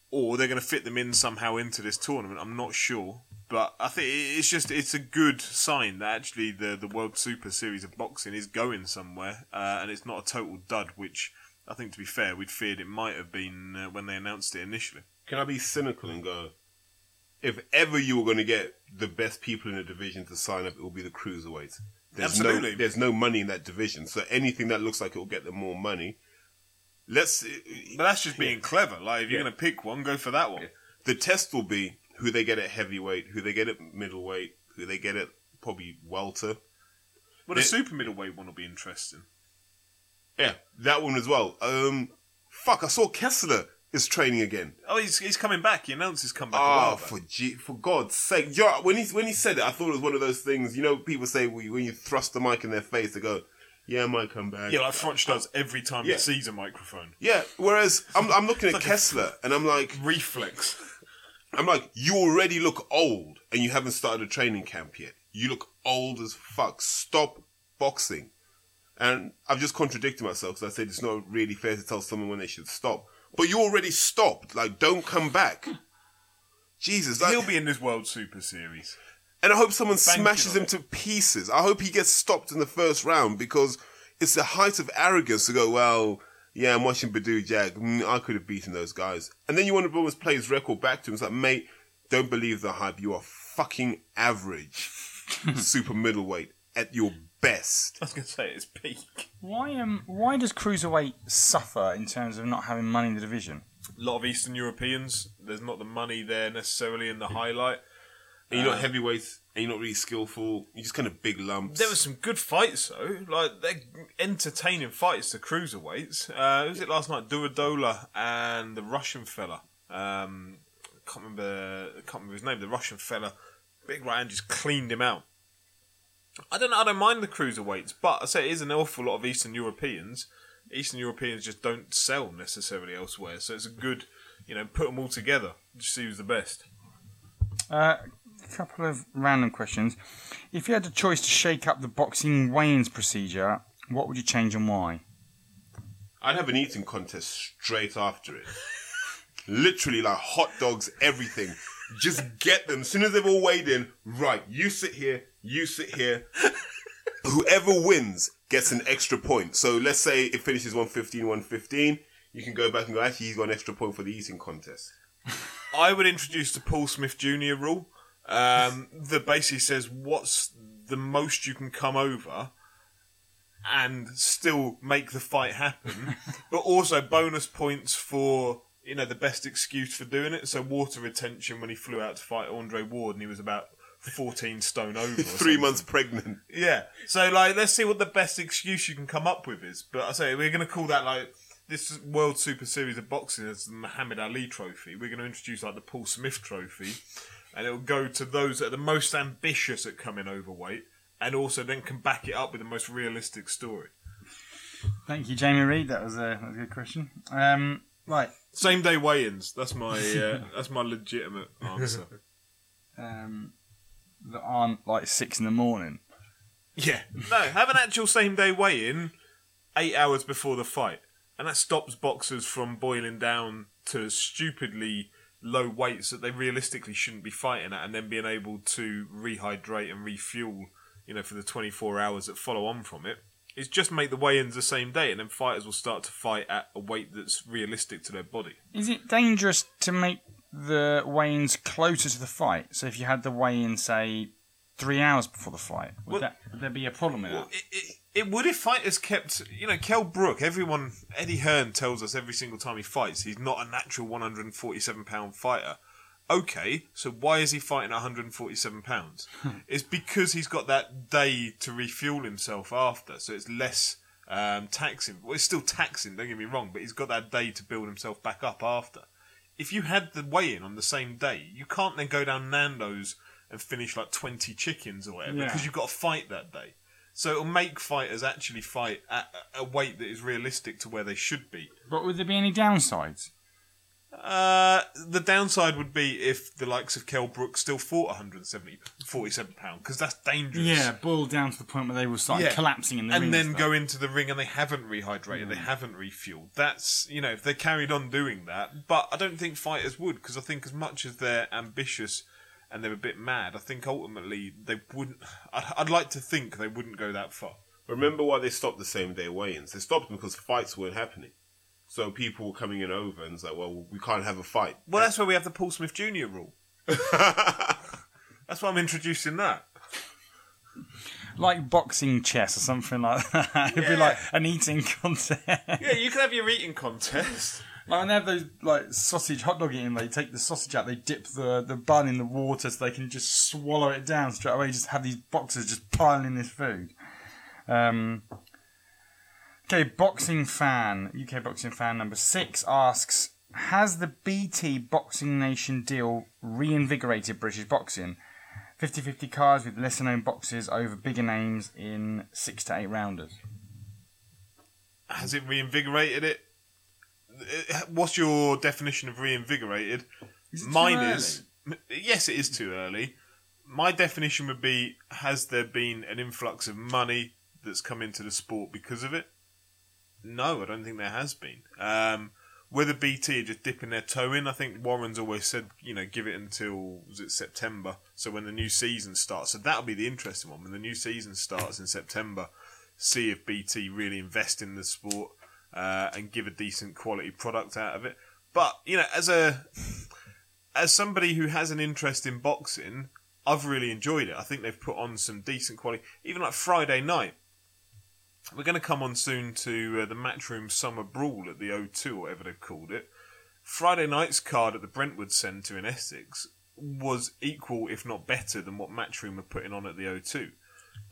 [SPEAKER 4] or they're going to fit them in somehow into this tournament. I'm not sure, but I think it's just it's a good sign that actually the the World Super Series of boxing is going somewhere, uh, and it's not a total dud. Which I think, to be fair, we'd feared it might have been uh, when they announced it initially.
[SPEAKER 3] Can I be cynical and go, if ever you were going to get the best people in a division to sign up, it will be the cruiserweights. There's
[SPEAKER 4] Absolutely.
[SPEAKER 3] No, there's no money in that division, so anything that looks like it will get them more money. Let's.
[SPEAKER 4] But that's just being clever. Like if you're
[SPEAKER 3] Yeah.
[SPEAKER 4] going to pick one, go for that one.
[SPEAKER 3] The test will be who they get at heavyweight, who they get at middleweight, who they get at probably welter.
[SPEAKER 4] But
[SPEAKER 3] Yeah.
[SPEAKER 4] super middleweight one will be interesting.
[SPEAKER 3] Yeah, that one as well. Um, fuck, I saw Kessler is training again.
[SPEAKER 4] Oh, he's he's coming back. He announced he's come back.
[SPEAKER 3] Ah, for G- for God's sake! You know, when he when he said it, I thought it was one of those things. You know, people say when you, when you thrust the mic in their face, they go, "Yeah, I might come back."
[SPEAKER 4] yeah, like French does every time
[SPEAKER 3] Yeah.
[SPEAKER 4] he sees a microphone.
[SPEAKER 3] Yeah, Whereas I'm I'm looking at
[SPEAKER 4] like
[SPEAKER 3] Kessler and I'm like,
[SPEAKER 4] Reflex.
[SPEAKER 3] I'm like, you already look old and you haven't started a training camp yet. You look old as fuck. Stop boxing. And I've just contradicted myself because I said it's not really fair to tell someone when they should stop. But you already stopped. Like, don't come back. Jesus. Like,
[SPEAKER 4] He'll be in this World Super Series.
[SPEAKER 3] and I hope someone
[SPEAKER 4] Banking
[SPEAKER 3] smashes him
[SPEAKER 4] it.
[SPEAKER 3] to pieces. I hope he gets stopped in the first round because it's the height of arrogance to go, well, yeah, I'm watching Badou Jack. Mm, I could have beaten those guys. And then you want to almost play his record back to him. It's like, mate, don't believe the hype. You are fucking average <laughs> super middleweight at your best.
[SPEAKER 4] I was going to say it's peak.
[SPEAKER 2] Why um why does cruiserweight suffer in terms of not having money in the division?
[SPEAKER 4] A lot of Eastern Europeans. There's not the money there necessarily in the highlight.
[SPEAKER 3] And you're not heavyweight, and you're not really skillful. You're just kind of big lumps.
[SPEAKER 4] There were some good fights though. Like they're entertaining fights. The cruiserweights. Uh, who was it last night? Durodola and the Russian fella. Um, can't remember. Can't remember his name. The Russian fella. Big right hand just cleaned him out. I don't know. I don't mind the cruiserweights, but I say it is an awful lot of Eastern Europeans. Eastern Europeans just don't sell necessarily elsewhere, so it's a good, you know, put them all together. Just see who's the best.
[SPEAKER 2] Uh, a couple of random questions. If you had a choice to shake up the boxing weigh-ins procedure, what would you change and why?
[SPEAKER 3] I'd have an eating contest straight after it. Literally, like hot dogs, everything. Just get them. As soon as they've all weighed in, right, you sit here, you sit here. Whoever wins gets an extra point. So let's say it finishes 115, 115. You can go back and go, actually, he's got an extra point for the eating contest.
[SPEAKER 4] I would introduce the Paul Smith Jr. rule um, that basically says what's the most you can come over and still make the fight happen, <laughs> but also bonus points for you know the best excuse for doing it. So water retention when he flew out to fight Andre Ward and he was about. 14 stone over. <laughs>
[SPEAKER 3] Three
[SPEAKER 4] something.
[SPEAKER 3] months pregnant.
[SPEAKER 4] Yeah. So like, let's see what the best excuse you can come up with is. But I say we're going to call that like this World Super Series of Boxing as the Muhammad Ali Trophy. We're going to introduce like the Paul Smith Trophy, and it'll go to those that are the most ambitious at coming overweight, and also then can back it up with the most realistic story.
[SPEAKER 2] Thank you, Jamie Reed. That was a, that was a good question. Um, right.
[SPEAKER 4] Same day weigh-ins. That's my uh, <laughs> that's my legitimate answer.
[SPEAKER 2] Um, that aren't like six in the morning.
[SPEAKER 4] Yeah. No, have an actual same day weigh in eight hours before the fight. And that stops boxers from boiling down to stupidly low weights that they realistically shouldn't be fighting at and then being able to rehydrate and refuel, you know, for the 24 hours that follow on from it. It's just make the weigh-ins the same day and then fighters will start to fight at a weight that's realistic to their body.
[SPEAKER 2] Is it dangerous to make the weigh-ins closer to the fight? So if you had the weigh-in, say, three hours before the fight, would,
[SPEAKER 4] Well-
[SPEAKER 2] that, would there be a problem with that?
[SPEAKER 4] It, it, it would if fighters kept, you know, Kell Brook. Everyone, Eddie Hearn tells us every single time he fights, he's not a natural 147 pound fighter. Okay, so why is he fighting 147 pounds? <laughs> it's because he's got that day to refuel himself after, so it's less um, taxing. Well, it's still taxing. Don't get me wrong, but he's got that day to build himself back up after. If you had the weigh-in on the same day, you can't then go down Nando's and finish like 20 chickens or whatever
[SPEAKER 2] Yeah.
[SPEAKER 4] because you've got to fight that day. So it'll make fighters actually fight at a weight that is realistic to where they should be.
[SPEAKER 2] But would there be any downsides?
[SPEAKER 4] Uh, the downside would be if the likes of Kell Brook still fought 170, 47 pound because that's dangerous.
[SPEAKER 2] Yeah, boiled down to the point where they will start
[SPEAKER 4] Yeah.
[SPEAKER 2] collapsing in the ring
[SPEAKER 4] and then
[SPEAKER 2] stuff.
[SPEAKER 4] go into the ring and they haven't rehydrated,
[SPEAKER 2] Mm.
[SPEAKER 4] they haven't refueled. That's you know if they carried on doing that, but I don't think fighters would because I think as much as they're ambitious and they're a bit mad, I think ultimately they wouldn't. I'd, I'd like to think they wouldn't go that far.
[SPEAKER 3] Remember why they stopped the same day weigh-ins? They stopped them because fights weren't happening. So people were coming in over and it's like, well, we can't have a fight.
[SPEAKER 4] Well, that's where we have the Paul Smith Jr. rule. <laughs> that's why I'm introducing that.
[SPEAKER 2] like boxing chess or something like that. <laughs> It'd be
[SPEAKER 4] Yeah.
[SPEAKER 2] like an eating contest.
[SPEAKER 4] Yeah, you can have your eating contest.
[SPEAKER 2] Like when they have those like sausage hot dog eating, they take the sausage out, they dip the, the bun in the water so they can just swallow it down straight away. Just have these boxers just piling this food. Um, okay, boxing fan, UK boxing fan number six asks: Has the BT Boxing Nation deal reinvigorated British boxing? 50-50 cards with lesser known boxers over bigger names in six to eight rounders.
[SPEAKER 4] Has it reinvigorated it? Uh, What's your definition of reinvigorated?
[SPEAKER 2] Is
[SPEAKER 4] Mine is. Yes, it is too early. My definition would be: Has there been an influx of money that's come into the sport because of it? No, I don't think there has been. Um, whether BT are just dipping their toe in, I think Warren's always said, you know, give it until was it September, so when the new season starts. So that'll be the interesting one when the new season starts in September. See if BT really invest in the sport uh, and give a decent quality product out of it. But you know, as a as somebody who has an interest in boxing, I've really enjoyed it. I think they've put on some decent quality. Even like Friday night, we're going to come on soon to uh, the Matchroom Summer Brawl at the O2 or whatever they've called it. Friday night's card at the Brentwood Centre in Essex was equal, if not better, than what Matchroom were putting on at the O2.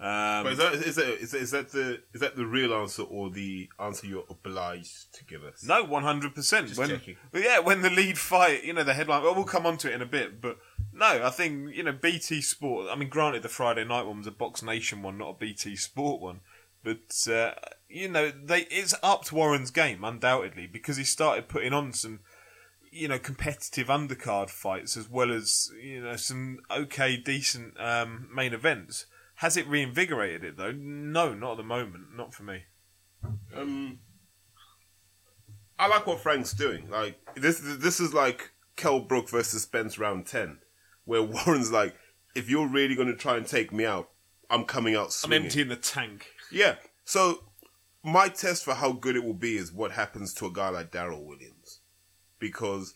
[SPEAKER 4] Um,
[SPEAKER 3] But is that, is, that, is, that, is that the is that the real answer or the answer you're obliged to give us?
[SPEAKER 4] No, one hundred percent.
[SPEAKER 3] Just
[SPEAKER 4] When,
[SPEAKER 3] checking.
[SPEAKER 4] but yeah, when the lead fight, you know, the headline. Well, we'll come on to it in a bit, but no, I think you know BT Sport. I mean, granted, the Friday night one was a Box Nation one, not a BT Sport one, but uh, you know, they it's upped Warren's game undoubtedly because he started putting on some. You know, competitive undercard fights as well as you know some okay, decent um, main events. Has it reinvigorated it though? No, not at the moment. Not for me.
[SPEAKER 3] Um, I like what Frank's doing. Like this, this is like Kell Brook versus Spence round ten, where <laughs> Warren's like, if you're really going to try and take me out, I'm coming out
[SPEAKER 4] I'm emptying the tank.
[SPEAKER 3] Yeah. So my test for how good it will be is what happens to a guy like Daryl Williams, because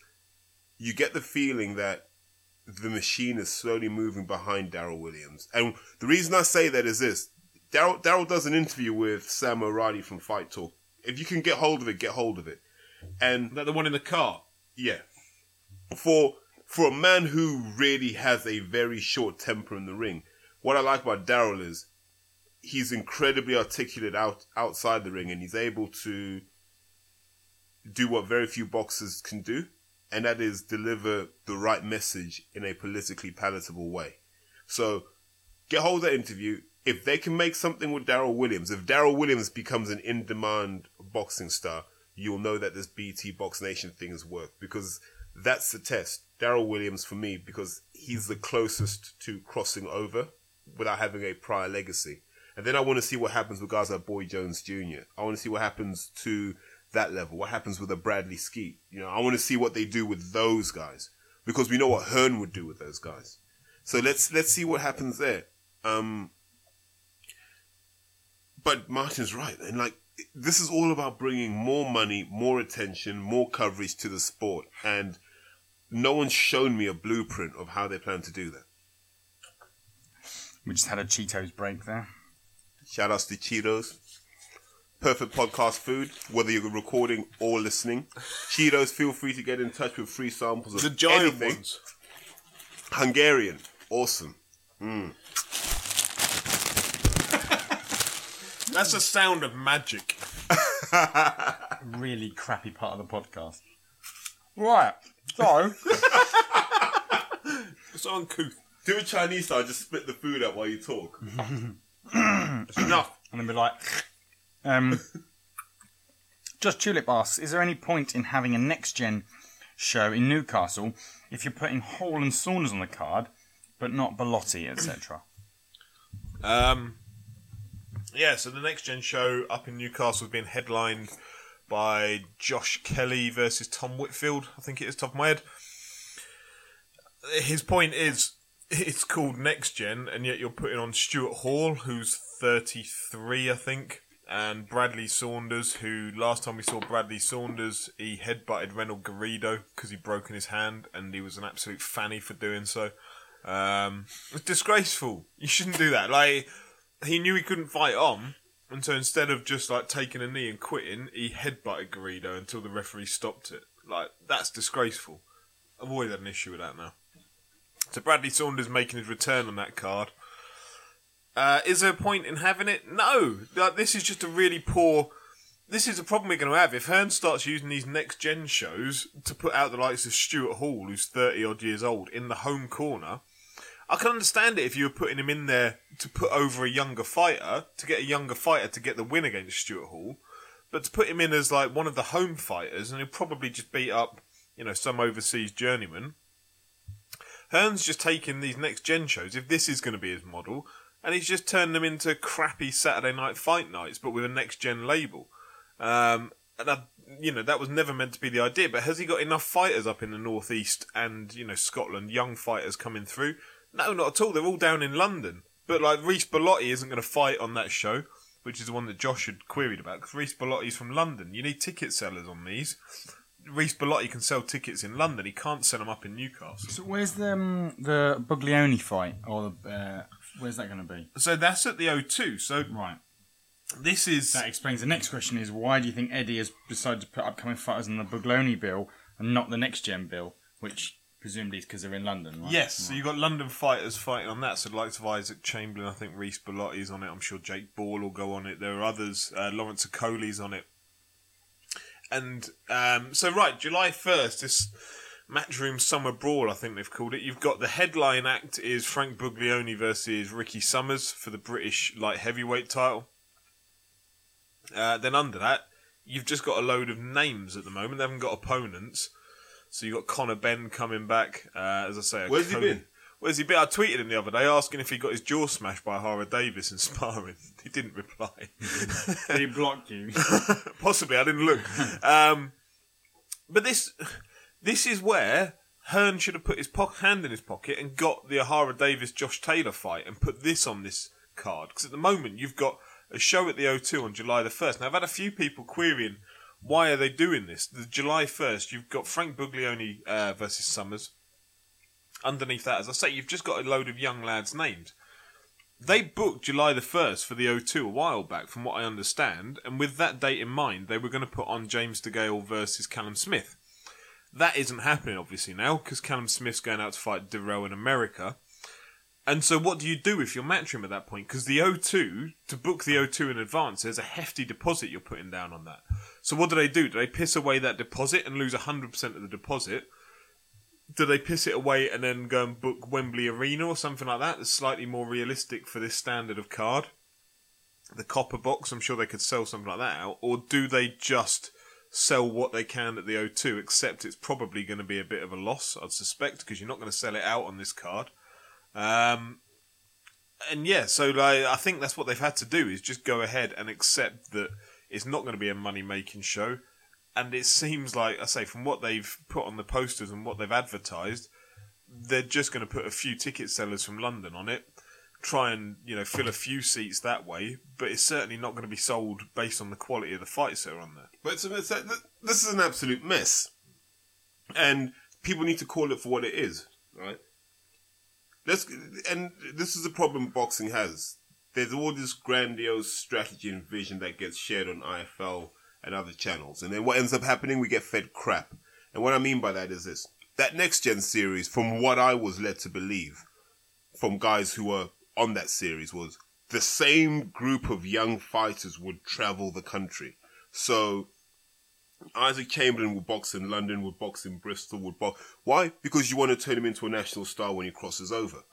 [SPEAKER 3] you get the feeling that the machine is slowly moving behind Daryl Williams. And the reason I say that is this: Daryl Daryl does an interview with Sam O'Reilly from Fight Talk. If you can get hold of it, get hold of it. And
[SPEAKER 4] that the one in the car?
[SPEAKER 3] yeah. For for a man who really has a very short temper in the ring, what I like about Daryl is he's incredibly articulate out outside the ring and he's able to do what very few boxers can do, and that is deliver the right message in a politically palatable way. So get hold of that interview. If they can make something with Daryl Williams, if Daryl Williams becomes an in demand boxing star, you'll know that this BT Box Nation thing has worked because that's the test. Daryl Williams for me because he's the closest to crossing over without having a prior legacy. And then I want to see what happens with guys like Boy Jones Jr. I want to see what happens to that level. What happens with a Bradley Skeete? You know, I want to see what they do with those guys because we know what Hearn would do with those guys. So let's let's see what happens there. Um, but Martin's right, and like this is all about bringing more money, more attention, more coverage to the sport, and no one's shown me a blueprint of how they plan to do that.
[SPEAKER 2] We just had a Cheetos break there.
[SPEAKER 3] Shout outs to Cheetos. Perfect podcast food, whether you're recording or listening. Cheetos, feel free to get in touch with free samples of
[SPEAKER 4] The giant
[SPEAKER 3] anything.
[SPEAKER 4] ones.
[SPEAKER 3] Hungarian, awesome. Hmm. <laughs>
[SPEAKER 4] That's the sound of magic. <laughs>
[SPEAKER 2] Really crappy part of the podcast. Right. So, <laughs>
[SPEAKER 4] It's uncouth.
[SPEAKER 3] Do a Chinese style, just spit the food out while you talk.
[SPEAKER 4] Enough. <clears throat>
[SPEAKER 2] and then be like, <clears throat> um, Just Tulip asks, is there any point in having a next gen show in Newcastle if you're putting Hall and Saunders on the card, but not Bellotti, etc.?
[SPEAKER 4] Um, yeah, so the next gen show up in Newcastle has been headlined by Josh Kelly versus Tom Whitfield. I think it is top of my head. His point is it's called next gen, and yet you're putting on Stuart Hall, who's 33, I think, and Bradley Saunders, who last time we saw Bradley Saunders, he headbutted Reynold Garrido because he'd broken his hand, and he was an absolute fanny for doing so. Um, it's disgraceful. You shouldn't do that. Like he knew he couldn't fight on, and so instead of just like taking a knee and quitting, he headbutted Garrido until the referee stopped it. Like that's disgraceful. I've always had an issue with that now. So Bradley Saunders making his return on that card. Uh, is there a point in having it? No. Like, this is just a really poor. This is a problem we're going to have if Hearn starts using these next gen shows to put out the likes of Stuart Hall, who's thirty odd years old, in the home corner. I can understand it if you were putting him in there to put over a younger fighter, to get a younger fighter to get the win against Stuart Hall, but to put him in as like one of the home fighters, and he'll probably just beat up, you know, some overseas journeyman. Hearn's just taking these next gen shows, if this is going to be his model, and he's just turned them into crappy Saturday night fight nights, but with a next gen label. Um, and I, you know that was never meant to be the idea. But has he got enough fighters up in the northeast and you know Scotland, young fighters coming through? No, not at all. They're all down in London. But like Reece Bellotti isn't going to fight on that show, which is the one that Josh had queried about. Because Reece Bellotti's from London. You need ticket sellers on these. Reece Bellotti can sell tickets in London. He can't sell them up in Newcastle.
[SPEAKER 2] So where's the um, the Buglioni fight, or the, uh, where's that going to be?
[SPEAKER 4] So that's at the O2. So
[SPEAKER 2] Right.
[SPEAKER 4] this is
[SPEAKER 2] That explains the next question: is why do you think Eddie has decided to put upcoming fighters on the Buglioni bill and not the next gen bill, which presumably is because they're in London, right?
[SPEAKER 4] Yes, so you've got London fighters fighting on that. So the likes of Isaac Chamberlain, I think Reece Bellotti's on it. I'm sure Jake Ball will go on it. There are others. Uh, Lawrence Okolie's on it. And um, so, right, July 1st, this Matchroom Summer Brawl, I think they've called it. You've got the headline act is Frank Buglioni versus Ricky Summers for the British light heavyweight title. Uh, then under that, you've just got a load of names at the moment. They haven't got opponents. So you've got Conor Benn coming back, uh, as I say.
[SPEAKER 3] Where's he been?
[SPEAKER 4] Where's he been? I tweeted him the other day asking if he got his jaw smashed by Hara Davis in sparring. <laughs> He didn't reply.
[SPEAKER 2] Did <laughs> he block you? <laughs>
[SPEAKER 4] Possibly, I didn't look. Um, but this, this is where Hearn should have put his po- hand in his pocket and got the Ohara Davies Josh Taylor fight and put this on this card. Because at the moment you've got a show at the O2 on July the first. Now I've had a few people querying Why are they doing this? The July 1st, you've got Frank Buglioni uh, versus Summers. Underneath that, as I say, you've just got a load of young lads named. They booked July the 1st for the O2 a while back, from what I understand, and with that date in mind, they were going to put on James DeGale versus Callum Smith. That isn't happening, obviously, now, because Callum Smith's going out to fight Dirrell in America. And so, what do you do if you're Matchroom at that point? Because the O2, to book the O2 in advance, there's a hefty deposit you're putting down on that. So, what do they do? Do they piss away that deposit and lose 100% of the deposit? Do they piss it away and then go and book Wembley Arena or something like that? That's slightly more realistic for this standard of card. The copper box, I'm sure they could sell something like that out. Or do they just sell what they can at the O2, except it's probably going to be a bit of a loss, I'd suspect, because you're not going to sell it out on this card. Um, and yeah, so like, I think that's what they've had to do is just go ahead and accept that it's not going to be a money making show. And it seems like I say from what they've put on the posters and what they've advertised, they're just going to put a few ticket sellers from London on it, try and you know fill a few seats that way. But it's certainly not going to be sold based on the quality of the fights that are on there.
[SPEAKER 3] But it's, it's, this is an absolute mess, and people need to call it for what it is, right? Let's and this is the problem boxing has. There's all this grandiose strategy and vision that gets shared on IFL and other channels, and then what ends up happening, we get fed crap. And what I mean by that is this: that next gen series, from what I was led to believe, from guys who were on that series, was the same group of young fighters would travel the country. So Isaac Chamberlain would box in London, would box in Bristol, would box. Why? Because you want to turn him into a national star when he crosses over.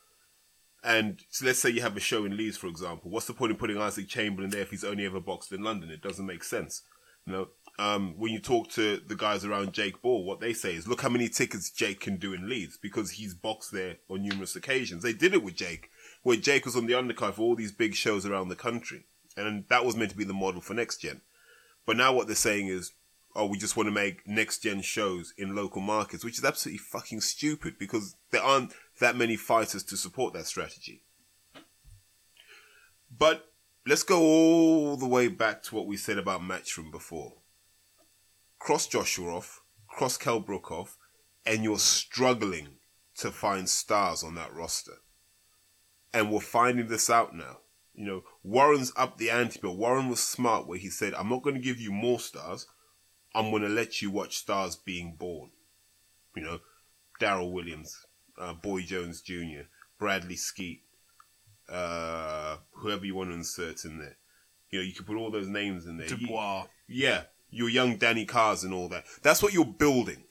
[SPEAKER 3] And so let's say you have a show in Leeds, for example. What's the point in putting Isaac Chamberlain there if he's only ever boxed in London? It doesn't make sense. You know, um, when you talk to the guys around Jake Ball, what they say is, look how many tickets Jake can do in Leeds because he's boxed there on numerous occasions. They did it with Jake, where Jake was on the undercard for all these big shows around the country. And that was meant to be the model for next gen. But now what they're saying is, oh, we just want to make next gen shows in local markets, which is absolutely fucking stupid because there aren't that many fighters to support that strategy. But let's go all the way back to what we said about Matchroom before. Cross Joshua off, cross Kell Brook off, and you're struggling to find stars on that roster. And we're finding this out now. You know, Warren's up the ante, but Warren was smart where he said, I'm not going to give you more stars. I'm going to let you watch stars being born. You know, Daryl Williams, uh, Boy Jones Jr., Bradley Skeete, uh, whoever you want to insert in there. You know, you can put all those names in there. You-
[SPEAKER 4] Dubois.
[SPEAKER 3] yeah, your young Danny Cars and all that. That's what you're building.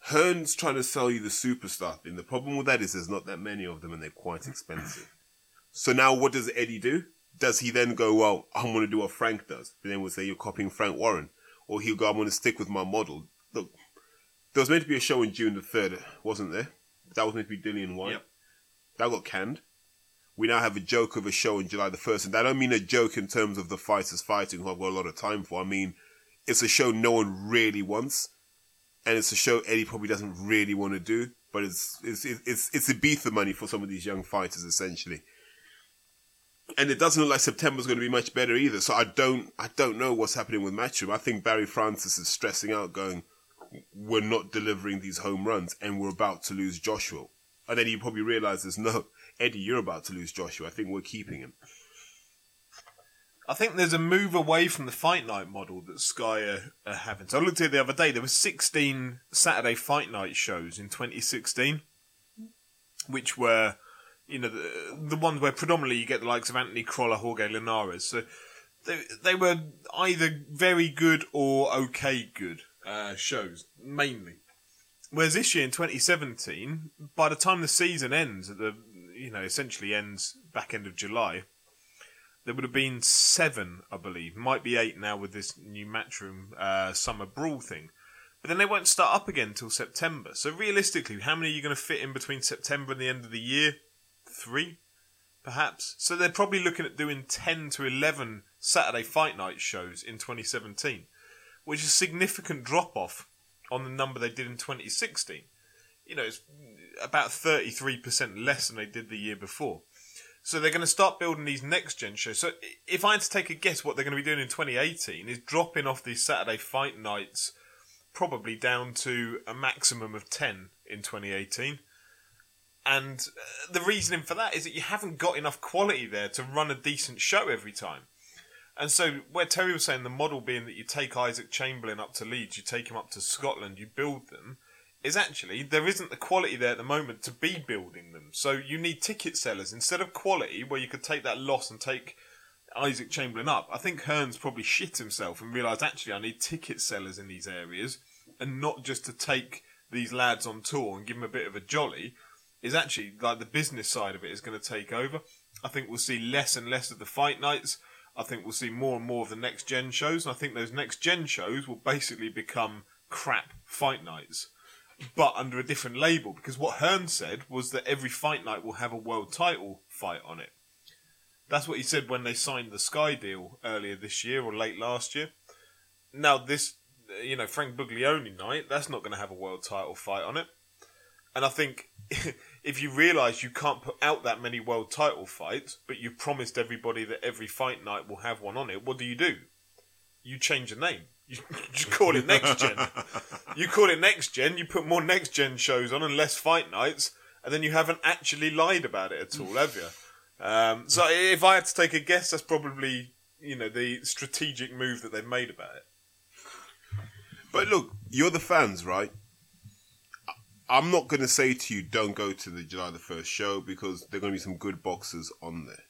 [SPEAKER 3] Hearn's trying to sell you the superstar thing. The problem with that is there's not that many of them and they're quite expensive. So now what does Eddie do? Does he then go, well, I'm going to do what Frank does? And then we'll say you're copying Frank Warren. Or he'll go, I'm going to stick with my model. Look, there was meant to be a show in June the 3rd, wasn't there? That was meant to be Dillian Whyte.
[SPEAKER 4] Yep.
[SPEAKER 3] That got canned. We now have a joke of a show on July the 1st. And I don't mean a joke in terms of the fighters fighting, who I've got a lot of time for. I mean, it's a show no one really wants. And it's a show Eddie probably doesn't really want to do. But it's, it's, it's, it's Ibiza money for some of these young fighters, essentially. And it doesn't look like September's going to be much better either. So I don't, I don't know what's happening with Matchroom. I think Barney Francis is stressing out, going, "We're not delivering these home runs, and we're about to lose Joshua." And then he probably realizes, "No, Eddie, you're about to lose Joshua. I think we're keeping him."
[SPEAKER 4] I think there's a move away from the fight night model that Sky are, are having. So I looked at it the other day. There were 16 Saturday fight night shows in 2016, which were, you know, the, the ones where predominantly you get the likes of Anthony Crolla, Jorge Linares. So they they were either very good or okay good uh, shows, mainly. Whereas this year in 2017, by the time the season ends, at the you know essentially ends back end of July, there would have been seven, I believe. Might be eight now with this new Matchroom uh, summer brawl thing. But then they won't start up again till September. So realistically, how many are you going to fit in between September and the end of the year? Three, perhaps. So they're probably looking at doing ten to eleven Saturday fight night shows in 2017, which is a significant drop off on the number they did in 2016. You know, it's about 33% less than they did the year before. So they're going to start building these next gen shows. So if I had to take a guess, what they're going to be doing in 2018 is dropping off these Saturday fight nights, probably down to a maximum of 10 in 2018. And uh, the reasoning for that is that you haven't got enough quality there to run a decent show every time. And so, where Terry was saying the model being that you take Isaac Chamberlain up to Leeds, you take him up to Scotland, you build them, is actually there isn't the quality there at the moment to be building them. So you need ticket sellers instead of quality, where you could take that loss and take Isaac Chamberlain up. I think Hearns probably shit himself and realised actually I need ticket sellers in these areas and not just to take these lads on tour and give them a bit of a jolly. Is actually like the business side of it is going to take over. I think we'll see less and less of the fight nights. I think we'll see more and more of the next gen shows, and I think those next gen shows will basically become crap fight nights but under a different label because what Hearn said was that every fight night will have a world title fight on it. That's what he said when they signed the Sky deal earlier this year or late last year. Now this, you know, Frank Buglioni night, that's not going to have a world title fight on it. And I think <laughs> if you realise you can't put out that many world title fights, but you've promised everybody that every fight night will have one on it, what do you do? You change the name. You just call it next gen. you call it next gen. You put more next gen shows on and less fight nights, and then you haven't actually lied about it at all, have you? Um, so if I had to take a guess, that's probably you know the strategic move that they've made about it.
[SPEAKER 3] But look, you're the fans, right? I'm not going to say to you, don't go to the July the 1st show because there are going to be some good boxers on there.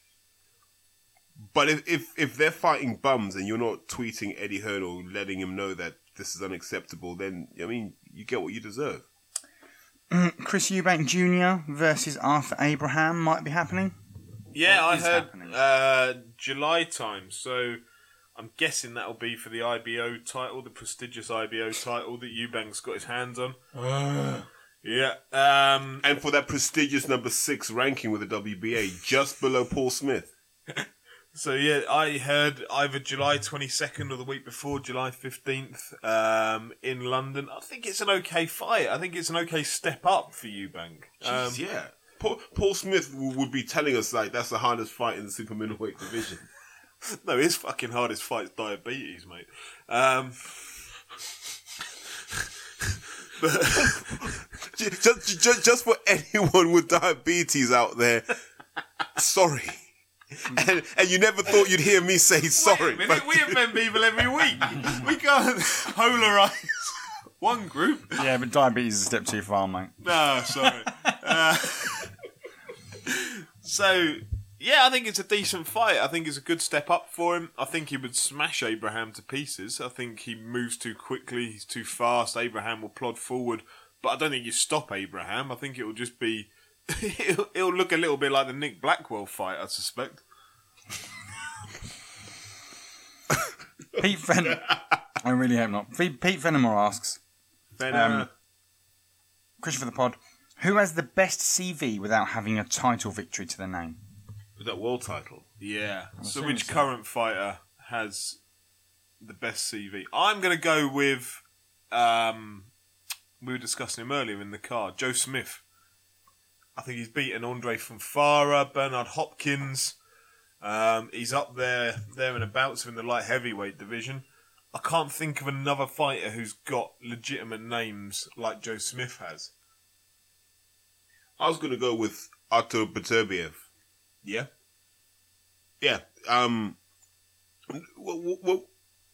[SPEAKER 3] But if, if, if they're fighting bums and you're not tweeting Eddie Hearn or letting him know that this is unacceptable, then, I mean, you get what you deserve. <clears throat>
[SPEAKER 2] Chris Eubank Jr. versus Arthur Abraham might be happening.
[SPEAKER 4] Yeah,
[SPEAKER 2] What
[SPEAKER 4] I heard uh, July time, so I'm guessing that'll be for the IBO title, the prestigious IBO title that Eubank's got his hands on. yeah. Um,
[SPEAKER 3] And for that prestigious number six ranking with the WBA, just below Paul Smith. <laughs>
[SPEAKER 4] So yeah, I heard either July 22nd or the week before, July 15th, um, in London. I think it's an okay fight. I think it's an okay step up for Eubank. Um,
[SPEAKER 3] Jeez, yeah. Paul, Paul Smith w- would be telling us, like, that's the hardest fight in the super middleweight division. <laughs>
[SPEAKER 4] no, his fucking hardest fight is diabetes, mate. Um, <laughs>
[SPEAKER 3] just, <laughs> just, just for anyone with diabetes out there, sorry. <laughs> And, and you never thought you'd hear me say sorry.
[SPEAKER 4] Wait a minute,
[SPEAKER 3] but-
[SPEAKER 4] we offend people every week. We can't <laughs> polarize one group.
[SPEAKER 2] Yeah, but diabetes is a step too far, mate.
[SPEAKER 4] No, sorry. Uh, <laughs> so, yeah, I think it's a decent fight. I think it's a good step up for him. I think he would smash Abraham to pieces. I think he moves too quickly. He's too fast. Abraham will plod forward. But I don't think you stop Abraham. I think it will just be. It'll, <laughs> it'll look a little bit like the Nick Blackwell fight, I suspect.
[SPEAKER 2] Pete Fen. <laughs> I really hope not. Pete Pete Fenimore asks,
[SPEAKER 4] Then,
[SPEAKER 2] Um,
[SPEAKER 4] uh,
[SPEAKER 2] question for the pod: Who has the best CV without having a title victory to their name?
[SPEAKER 3] With that world title.
[SPEAKER 4] Yeah. So, which
[SPEAKER 2] so.
[SPEAKER 4] current fighter has the best CV? I'm going to go with. Um, we were discussing him earlier in the car. Joe Smith. I think he's beaten Andrzej Fonfara, Bernard Hopkins. Um, he's up there, there and abouts in the light heavyweight division. I can't think of another fighter who's got legitimate names like Joe Smith has.
[SPEAKER 3] I was going to go with Artur Beterbiev.
[SPEAKER 4] Yeah.
[SPEAKER 3] Yeah. Um, w- w-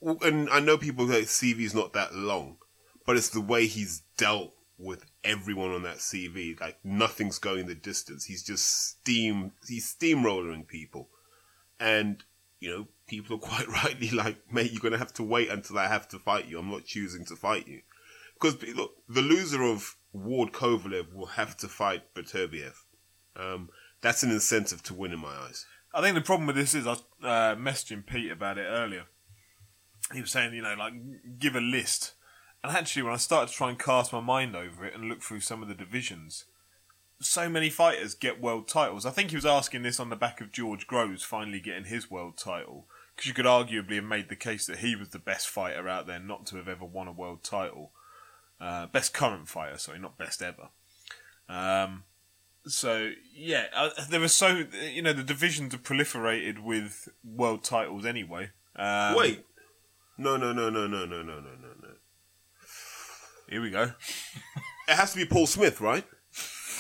[SPEAKER 3] w- and I know people say CV's not that long, but it's the way he's dealt with everyone on that CV. Like nothing's going the distance. He's just steam. He's steamrolling people, and you know people are quite <laughs> rightly like, mate, you're gonna have to wait until I have to fight you. I'm not choosing to fight you because look, the loser of Ward Kovalev will have to fight Beterbiev. Um, that's an incentive to win in my eyes.
[SPEAKER 4] I think the problem with this is I was uh, messaging Pete about it earlier. He was saying, you know, like give a list. And actually, when I started to try and cast my mind over it and look through some of the divisions, so many fighters get world titles. I think he was asking this on the back of George Groves finally getting his world title. Because you could arguably have made the case that he was the best fighter out there not to have ever won a world title. Uh, best current fighter, sorry, not best ever. Um, So yeah, uh, there are so you know the divisions have proliferated with world titles anyway. Um,
[SPEAKER 3] Wait. No, no, no, no, no, no, no, no, no, no.
[SPEAKER 4] Here we go.
[SPEAKER 3] It has to be Paul Smith, right?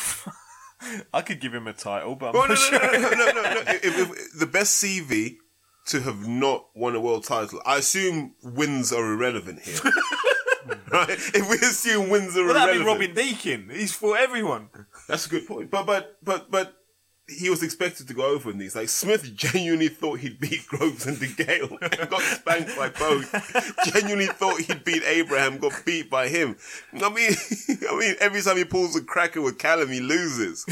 [SPEAKER 3] <laughs>
[SPEAKER 4] I could give him a title, but I'm
[SPEAKER 3] Oh,
[SPEAKER 4] not
[SPEAKER 3] no, no,
[SPEAKER 4] sure.
[SPEAKER 3] no, no, no, no, no. If, if, the best CV to have not won a world title, I assume wins are irrelevant here. <laughs> right? If we assume wins are
[SPEAKER 4] Well, that'd be
[SPEAKER 3] irrelevant,
[SPEAKER 4] Robin Deakin. He's for everyone.
[SPEAKER 3] that's a good point. But but but but he was expected to go over in these. Like Smith genuinely thought he'd beat <laughs> Groves and DeGale and <laughs> got spanked by both. <laughs> genuinely thought he'd beat Abraham, got beat by him. I mean, I mean, every time he pulls a cracker with Callum, he loses.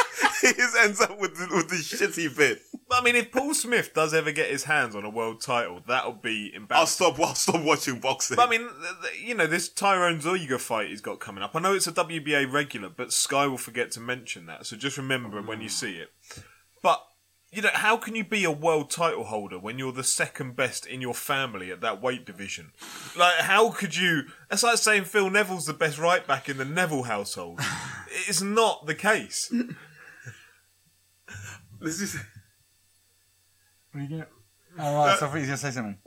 [SPEAKER 3] <laughs> he just ends up with the, with the shitty bit.
[SPEAKER 4] But, I mean, if Paul Smith does ever get his hands on a world title, that'll be embarrassing.
[SPEAKER 3] I'll stop. I'll stop watching boxing.
[SPEAKER 4] But I mean, th- th- you know, this Tyron Zeuge fight he's got coming up. I know it's a WBA regular, but Sky will forget to mention that. So just remember it when you see it. But you know, how can you be a world title holder when you're the second best in your family at that weight division? Like, how could you? That's like saying Phil Neville's the best right back in the Neville household. it's not the case. <laughs>
[SPEAKER 3] this is
[SPEAKER 2] What are you gonna- Oh, right, so I thought you were going to say something.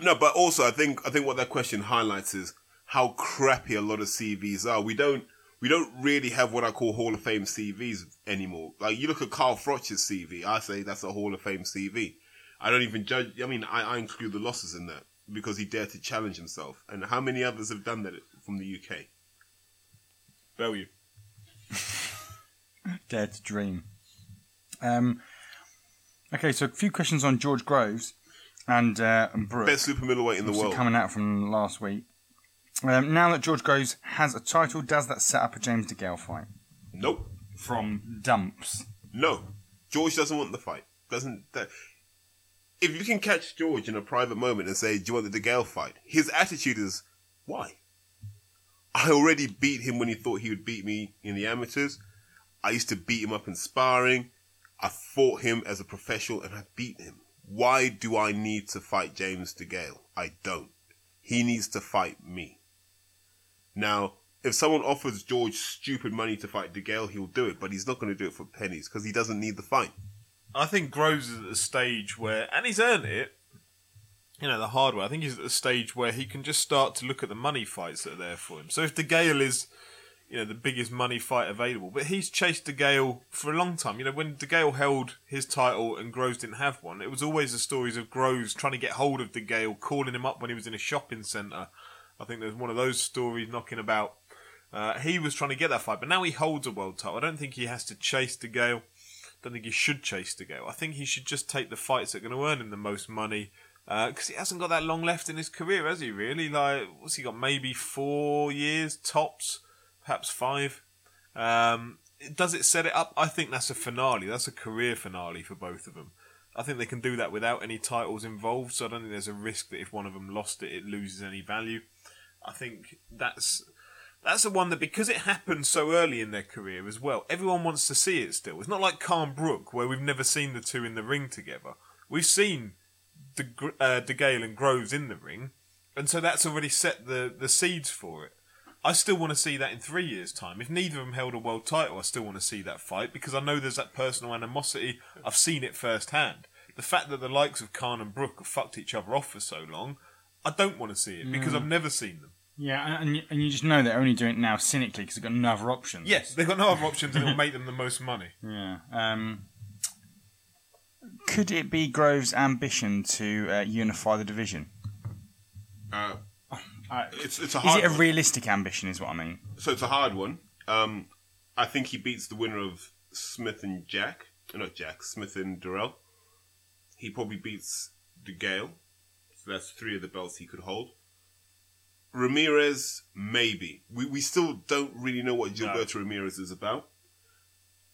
[SPEAKER 3] no, but also I think I think what that question highlights is how crappy a lot of CVs are. We don't we don't really have what I call Hall of Fame CVs anymore. Like you look at Carl Froch's CV, I say that's a Hall of Fame CV. I don't even judge. I mean, I, I include the losses in that because he dared to challenge himself. And how many others have done that from the UK?
[SPEAKER 4] Bellew. <laughs>
[SPEAKER 2] Dare to dream. Um, okay, so a few questions on George Groves and, uh, and Brook.
[SPEAKER 3] Best super middleweight in the world.
[SPEAKER 2] coming out from last week. Um, now that George Groves has a title, does that set up a James DeGale fight?
[SPEAKER 3] Nope.
[SPEAKER 2] From dumps.
[SPEAKER 3] No, George doesn't want the fight. Doesn't that? If you can catch George in a private moment and say, "Do you want the DeGale fight?" His attitude is, "Why? I already beat him when he thought he would beat me in the amateurs. I used to beat him up in sparring. I fought him as a professional and I beat him. Why do I need to fight James DeGale? I don't. He needs to fight me." Now, if someone offers George stupid money to fight DeGale, he'll do it, but he's not going to do it for pennies because he doesn't need the fight.
[SPEAKER 4] I think Groves is at the stage where, and he's earned it, you know, the hard way. I think he's at the stage where he can just start to look at the money fights that are there for him. So if DeGale is, you know, the biggest money fight available, but he's chased DeGale for a long time. You know, when DeGale held his title and Groves didn't have one, it was always the stories of Groves trying to get hold of DeGale, calling him up when he was in a shopping centre. I think there's one of those stories knocking about. Uh, he was trying to get that fight, but now he holds a world title. I don't think he has to chase DeGale don't think he should chase to go. I think he should just take the fights that are going to earn him the most money because he hasn't got that long left in his career, has he? Really? Like, what's he got? Maybe four years tops, perhaps five. Um, does it set it up? I think that's a finale. That's a career finale for both of them. I think they can do that without any titles involved. So I don't think there's a risk that if one of them lost it, it loses any value. I think that's that's the one that because it happened so early in their career as well, everyone wants to see it still. It's not like Khan Brook where we've never seen the two in the ring together. We've seen De, uh, DeGale and Groves in the ring, and so that's already set the, the seeds for it. I still want to see that in three years' time. If neither of them held a world title, I still want to see that fight because I know there's that personal animosity. I've seen it firsthand. The fact that the likes of Khan and Brook have fucked each other off for so long, I don't want to see it because I've never seen them.
[SPEAKER 2] Yeah, and, and, you, just know they're only doing it now cynically because they've got no other options.
[SPEAKER 4] Yes, they've got no other options and it'll make them the most money.
[SPEAKER 2] Yeah. Um, could it be Grove's ambition to uh, unify the division?
[SPEAKER 3] Uh,
[SPEAKER 2] Uh,
[SPEAKER 3] it's it's a
[SPEAKER 2] is
[SPEAKER 3] hard
[SPEAKER 2] it a
[SPEAKER 3] one.
[SPEAKER 2] realistic ambition? Is what I mean.
[SPEAKER 3] so it's a hard one. Um, I think he beats the winner of Smith and Jack, uh, not Jack Smith and Dirrell. He probably beats DeGale, so that's three of the belts he could hold. Ramirez, maybe. We we still don't really know what Gilberto Ramirez is about,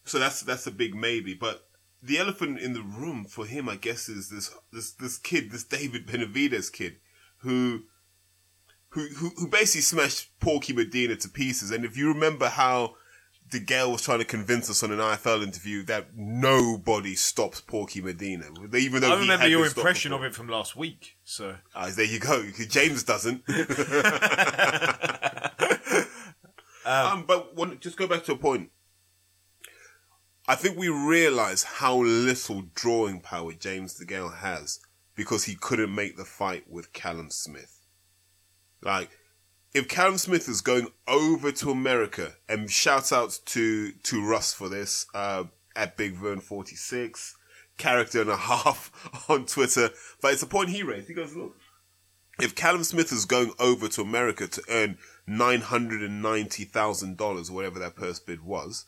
[SPEAKER 3] so that's that's a big maybe. But the elephant in the room for him, I guess, is this this this kid, this David Benavidez kid, who who, who, who basically smashed Porky Medina to pieces. And if you remember how DeGale was trying to convince us on an IFL interview that nobody stops Porky Medina, even though
[SPEAKER 4] I remember your impression
[SPEAKER 3] before.
[SPEAKER 4] of it from last week. So
[SPEAKER 3] Ah, there you go. James doesn't. <laughs> um, but one, just go back to a point. I think we realize how little drawing power James DeGale has because he couldn't make the fight with Callum Smith. Like, if Callum Smith is going over to America, and shout out to to Russ for this uh, at Big Vern forty six, character and a <laughs> half on Twitter. But it's a point he raised. He goes, look, if Callum Smith is going over to America to earn nine hundred and ninety thousand dollars, whatever that purse bid was,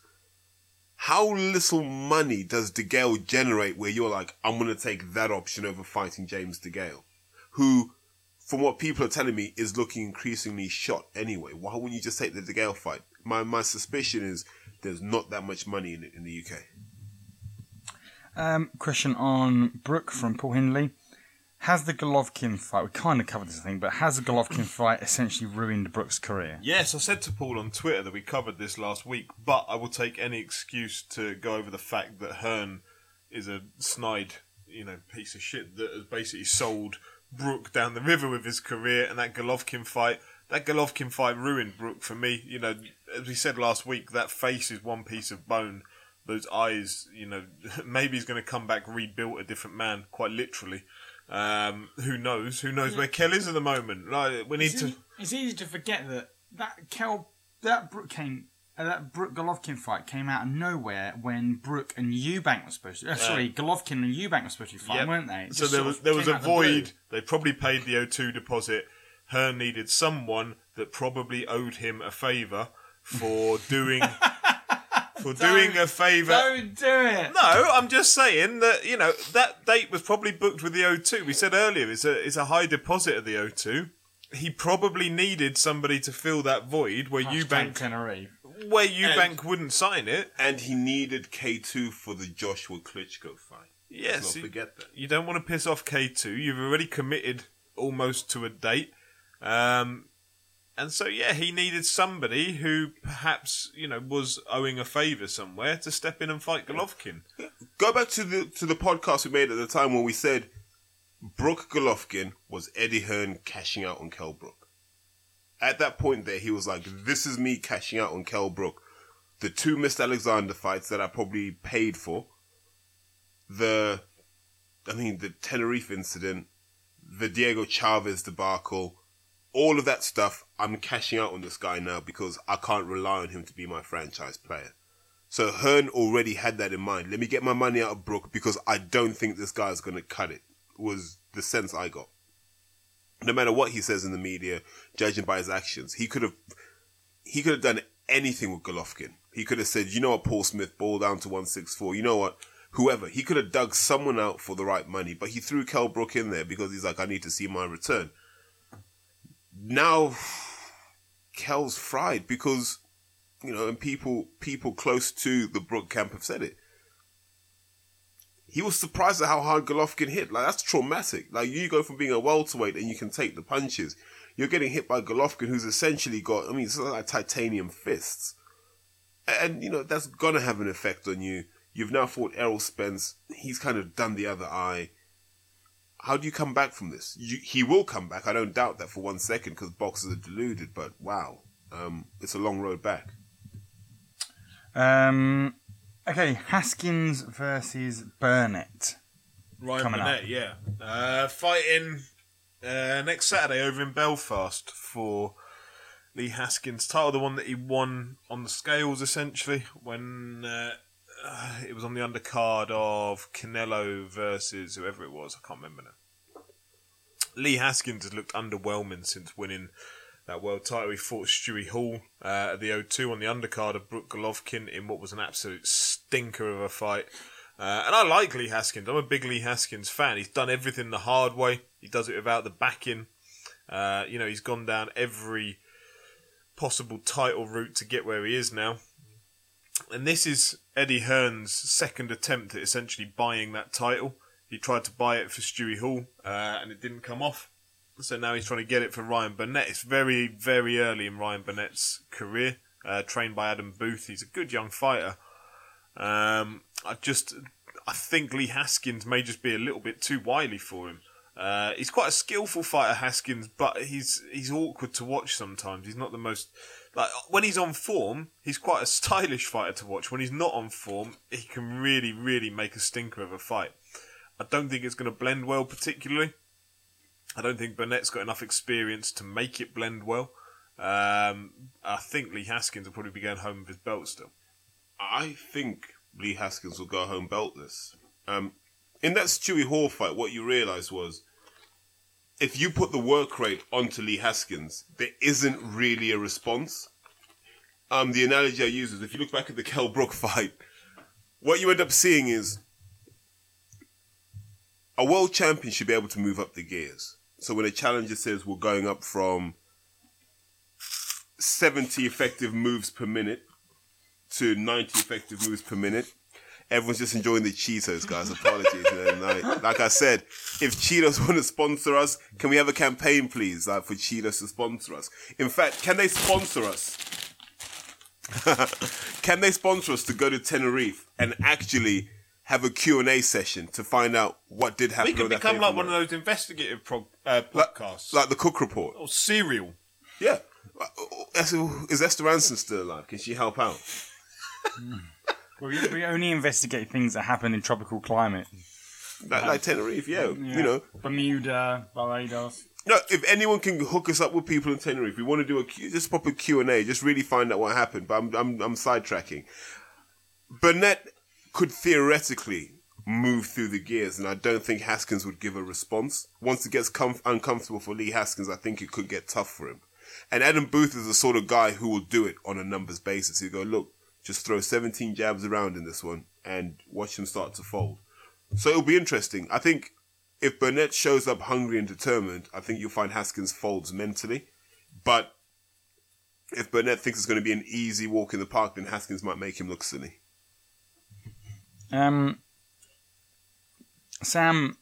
[SPEAKER 3] how little money does DeGale generate where you're like, I'm gonna take that option over fighting James DeGale, who, from what people are telling me, is looking increasingly shot anyway. Why wouldn't you just take the DeGale fight? My my suspicion is there's not that much money in in the UK.
[SPEAKER 2] Um, question on Brook from Paul Hindley. Has the Golovkin fight, we kind of covered this thing, but has the Golovkin <coughs> fight essentially ruined Brook's career?
[SPEAKER 4] Yes, I said to Paul on Twitter that we covered this last week, but I will take any excuse to go over the fact that Hearn is a snide, you know, piece of shit that has basically sold Brook down the river with his career, and that Golovkin fight, that Golovkin fight ruined Brook for me. You know, as we said last week, that face is one piece of bone. Those eyes, you know, <laughs> maybe he's going to come back rebuilt a different man, quite literally. Um, who knows? Who knows where Kel is at the moment? Like, we need
[SPEAKER 2] It's,
[SPEAKER 4] to.
[SPEAKER 2] easy, it's easy to forget that that Kel, that Brook came, that Brook Golovkin fight came out of nowhere when Brook and Eubank were supposed to. Uh, sorry, Golovkin and Eubank were supposed to be fighting,
[SPEAKER 4] Yep.
[SPEAKER 2] weren't they? It
[SPEAKER 4] So there was there was a
[SPEAKER 2] of the
[SPEAKER 4] void. They probably paid the O2 deposit. Hearn needed someone that probably owed him a favour for <laughs> doing for doing a favour.
[SPEAKER 2] Don't do it.
[SPEAKER 4] No, I'm just saying that you know that date was probably booked with the O2. We said earlier it's a it's a high deposit of the O2. He probably needed somebody to fill that void where
[SPEAKER 2] Hashtag
[SPEAKER 4] Eubank
[SPEAKER 2] Tenerife.
[SPEAKER 4] Where Eubank wouldn't sign it.
[SPEAKER 3] And he needed K2 for the Joshua Klitschko fight.
[SPEAKER 4] Yes,
[SPEAKER 3] Let's
[SPEAKER 4] you-
[SPEAKER 3] not forget that.
[SPEAKER 4] you don't want to piss off K2. You've already committed almost to a date. Um, and so, yeah, he needed somebody who perhaps, you know, was owing a favour somewhere to step in and fight Golovkin. <laughs>
[SPEAKER 3] Go back to the to the podcast we made at the time when we said Brook Golovkin was Eddie Hearn cashing out on Kell Brook. At that point there, he was like, this is me cashing out on Kell Brook. The two Mr. Alexander fights that I probably paid for. The, I mean, the Tenerife incident, the Diego Chaves debacle, all of that stuff, I'm cashing out on this guy now because I can't rely on him to be my franchise player. So Hearn already had that in mind. Let me get my money out of Brook because I don't think this guy's going to cut it. Was the sense I got. No matter what he says in the media, judging by his actions, he could have he could have done anything with Golovkin. He could have said, "You know what, Paul Smith, ball down to one six four. You know what, whoever." He could have dug someone out for the right money, but he threw Kell Brook in there because he's like, "I need to see my return." Now, Kell's fried because you know, and people people close to the Brook camp have said it. He was surprised at how hard Golovkin hit. Like that's traumatic. Like you go from being a welterweight and you can take the punches. You're getting hit by Golovkin, who's essentially got. I mean, it's like titanium fists, and you know that's gonna have an effect on you. You've now fought Errol Spence. He's kind of done the other eye. How do you come back from this? You, he will come back. I don't doubt that for one second because boxers are deluded. But wow, um, it's a long road back.
[SPEAKER 2] Um, okay, Haskins versus Burnett.
[SPEAKER 4] Ryan
[SPEAKER 2] Coming up.
[SPEAKER 4] Burnett, yeah. Uh, fighting uh, next Saturday over in Belfast for Lee Haskins' title, the one that he won on the scales essentially when uh, uh, it was on the undercard of Canelo versus whoever it was. I can't remember now. Lee Haskins has looked underwhelming since winning that world title. He fought Stewie Hall uh, at the O2 on the undercard of Brook Golovkin in what was an absolute stinker of a fight. Uh, and I like Lee Haskins. I'm a big Lee Haskins fan. He's done everything the hard way. He does it without the backing. Uh, you know, he's gone down every possible title route to get where he is now. And this is Eddie Hearn's second attempt at essentially buying that title. He tried to buy it for Stewie Hall, uh, and it didn't come off. So now he's trying to get it for Ryan Burnett. It's very, very early in Ryan Burnett's career. Uh, trained by Adam Booth. He's a good young fighter. Um, I just, I think Lee Haskins may just be a little bit too wily for him. Uh, he's quite a skillful fighter, Haskins, but he's he's awkward to watch sometimes. He's not the most like when he's on form, he's quite a <laughs> stylish fighter to watch. When he's not on form, he can really, really make a stinker of a fight. I don't think it's going to blend well, particularly. I don't think Burnett's got enough experience to make it blend well. Um, I think Lee Haskins will probably be going home with his belt still.
[SPEAKER 3] I think Lee Haskins will go home beltless. Um, in that Stewie Hall fight, what you realised was if you put the work rate onto Lee Haskins, there isn't really a response. Um, the analogy I use is if you look back at the Kell Brook <laughs> fight, what you end up seeing is a world champion should be able to move up the gears. So when a challenger says we're going up from 70 effective moves per minute to 90 effective moves per minute. Everyone's just enjoying the Cheetos, guys. Apologies. like I said, if Cheetos <laughs> want to sponsor us, can we have a campaign, please, like for Cheetos to sponsor us? In fact, can they sponsor us? <laughs> can they sponsor us to go to Tenerife and actually have a Q&A session to find out what did happen?
[SPEAKER 4] We could become like one of those investigative prog- uh,
[SPEAKER 3] Like-
[SPEAKER 4] podcasts.
[SPEAKER 3] like the Cook Report.
[SPEAKER 4] or serial.
[SPEAKER 3] Yeah. Is Esther Rantzen still alive? Can she help out? <laughs>
[SPEAKER 2] Well, we, we only investigate things that happen in tropical climate.
[SPEAKER 3] Like, like Tenerife, yeah. You know,
[SPEAKER 2] Bermuda, Barbados.
[SPEAKER 3] no. If anyone can hook us up with people in Tenerife, we want to do a Q- just pop a Q and A, just really find out what happened. But I'm I'm, I'm sidetracking. Burnett could theoretically move through the gears, and I don't think Haskins would give a response. Once it gets comf- uncomfortable for Lee Haskins, I think it could get tough for him. And Adam Booth is the sort of guy who will do it on a numbers basis. He'll go, look, just throw 17 jabs around in this one and watch him start to fold. So it'll be interesting. I think if Burnett shows up hungry and determined, I think you'll find Haskins folds mentally. But if Burnett thinks it's going to be an easy walk in the park, then Haskins might make him look silly.
[SPEAKER 2] Um, Sam,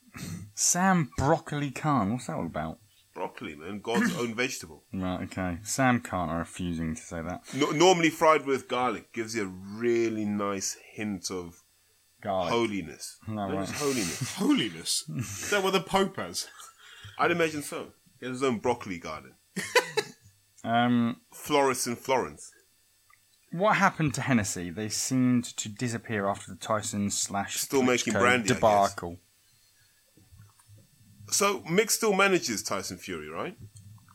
[SPEAKER 2] Sam Broccoli Khan. What's that all about?
[SPEAKER 3] Broccoli, man, God's <coughs> own vegetable.
[SPEAKER 2] Right, okay. Sam Khan. I'm refusing to say that.
[SPEAKER 3] No, normally fried with garlic gives you a really nice hint of
[SPEAKER 2] Garlic.
[SPEAKER 3] holiness.
[SPEAKER 2] No,
[SPEAKER 3] Not
[SPEAKER 2] right.
[SPEAKER 3] just holiness. <laughs>
[SPEAKER 4] Holiness. Is that what the Pope has?
[SPEAKER 3] I'd imagine so. He has his own broccoli garden. <laughs>
[SPEAKER 2] Um,
[SPEAKER 3] Florist in Florence.
[SPEAKER 2] What happened to Hennessy? They seemed to disappear after the Tyson slash
[SPEAKER 3] Still making brandy, I guess.
[SPEAKER 2] debacle.
[SPEAKER 3] So Mick still manages Tyson Fury, right?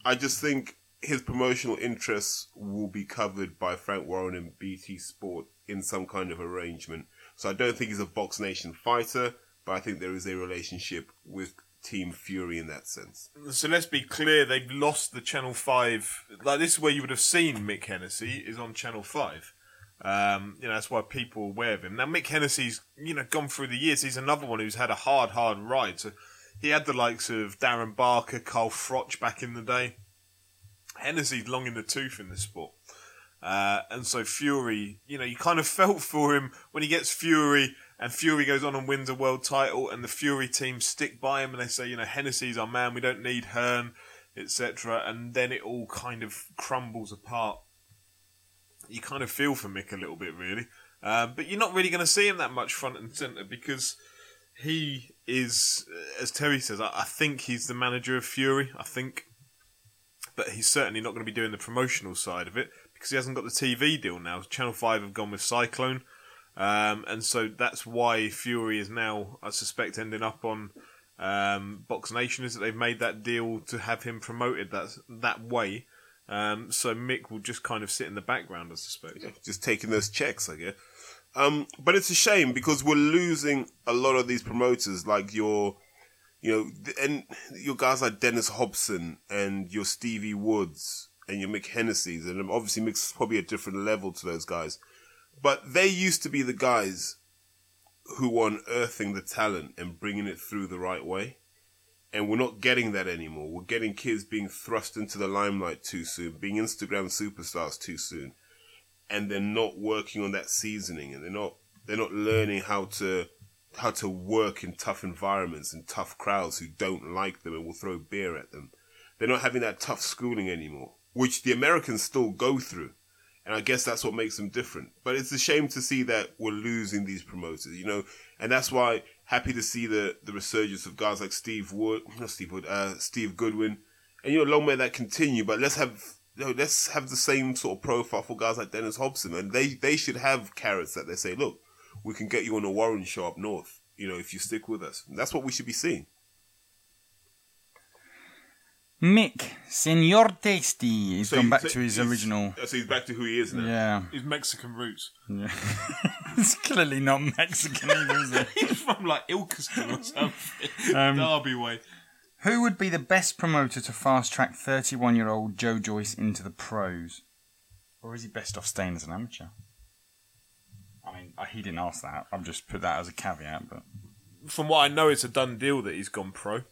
[SPEAKER 3] I just think his promotional interests will be covered by Frank Warren and BT Sport in some kind of arrangement. So I don't think he's a Box Nation fighter, but I think there is a relationship with Team Fury in that sense.
[SPEAKER 4] So let's be clear, they've lost the Channel 5. Like, this is where you would have seen Mick Hennessy, is on Channel 5. Um, you know, that's why people are aware of him. Now, Mick Hennessy's, you know, gone through the years. He's another one who's had a hard, hard ride. So he had the likes of Darren Barker, Carl Froch back in the day. Hennessy's long in the tooth in the sport. Uh, and so Fury, you know, you kind of <laughs> felt for him when he gets Fury and Fury goes on and wins a world title and the Fury team stick by him and they say, you know, Hennessy's our man, we don't need Hearn, etc. And then it all kind of crumbles apart. You kind of feel for Mick a little bit, really. Uh, but you're not really going to see him that much front and centre because he is, uh, as Terry says, I, I think he's the manager of Fury. I think but he's certainly not going to be doing the promotional side of it because he hasn't got the TV deal now. Channel 5 have gone with Cyclone. Um, and so that's why Fury is now, I suspect, ending up on um, Box Nation, is that they've made that deal to have him promoted that, that way. Um, so Mick will just kind of sit in the background, I suspect.
[SPEAKER 3] just taking those checks, I guess. Um, but it's a shame because we're losing a lot of these promoters, like your, you know, and your guys like Dennis Hobson and your Stevie Woods and your Mick Hennessy's, and obviously Mick's probably a different level to those guys, but they used to be the guys who were unearthing the talent and bringing it through the right way. And we're not getting that anymore. We're getting kids being thrust into the limelight too soon, being Instagram superstars too soon and they're not working on that seasoning and they're not they're not learning how to how to work in tough environments and tough crowds who don't like them and will throw beer at them. They're not having that tough schooling anymore, which the Americans still go through. And I guess that's what makes them different. But it's a shame to see that we're losing these promoters, you know, and that's why happy to see the, the resurgence of guys like Steve Wood, not Steve Wood, uh, Steve Goodwin. And, you know, long may that continue, but let's have you know, let's have the same sort of profile for guys like Dennis Hobson, and they they should have carrots that they say, look, we can get you on a Warren show up north. You know, if you stick with us, And that's what we should be seeing.
[SPEAKER 2] Mick, Senor Tasty, he's
[SPEAKER 3] So
[SPEAKER 2] gone
[SPEAKER 3] you-
[SPEAKER 2] back
[SPEAKER 3] so
[SPEAKER 2] to his original.
[SPEAKER 3] So he's back to who he is now.
[SPEAKER 2] Yeah.
[SPEAKER 4] His Mexican roots.
[SPEAKER 2] yeah. <laughs> it's clearly not Mexican either, is it? <laughs>
[SPEAKER 4] He's from like Ilkeston or something.
[SPEAKER 2] Um,
[SPEAKER 4] Derby way.
[SPEAKER 2] Who would be the best promoter to fast track 31 year old Joe Joyce into the pros? Or is he best off staying as an amateur? I mean, uh, he didn't ask that. I've just put that as a caveat, but.
[SPEAKER 4] From what I know, it's a done deal that he's gone pro.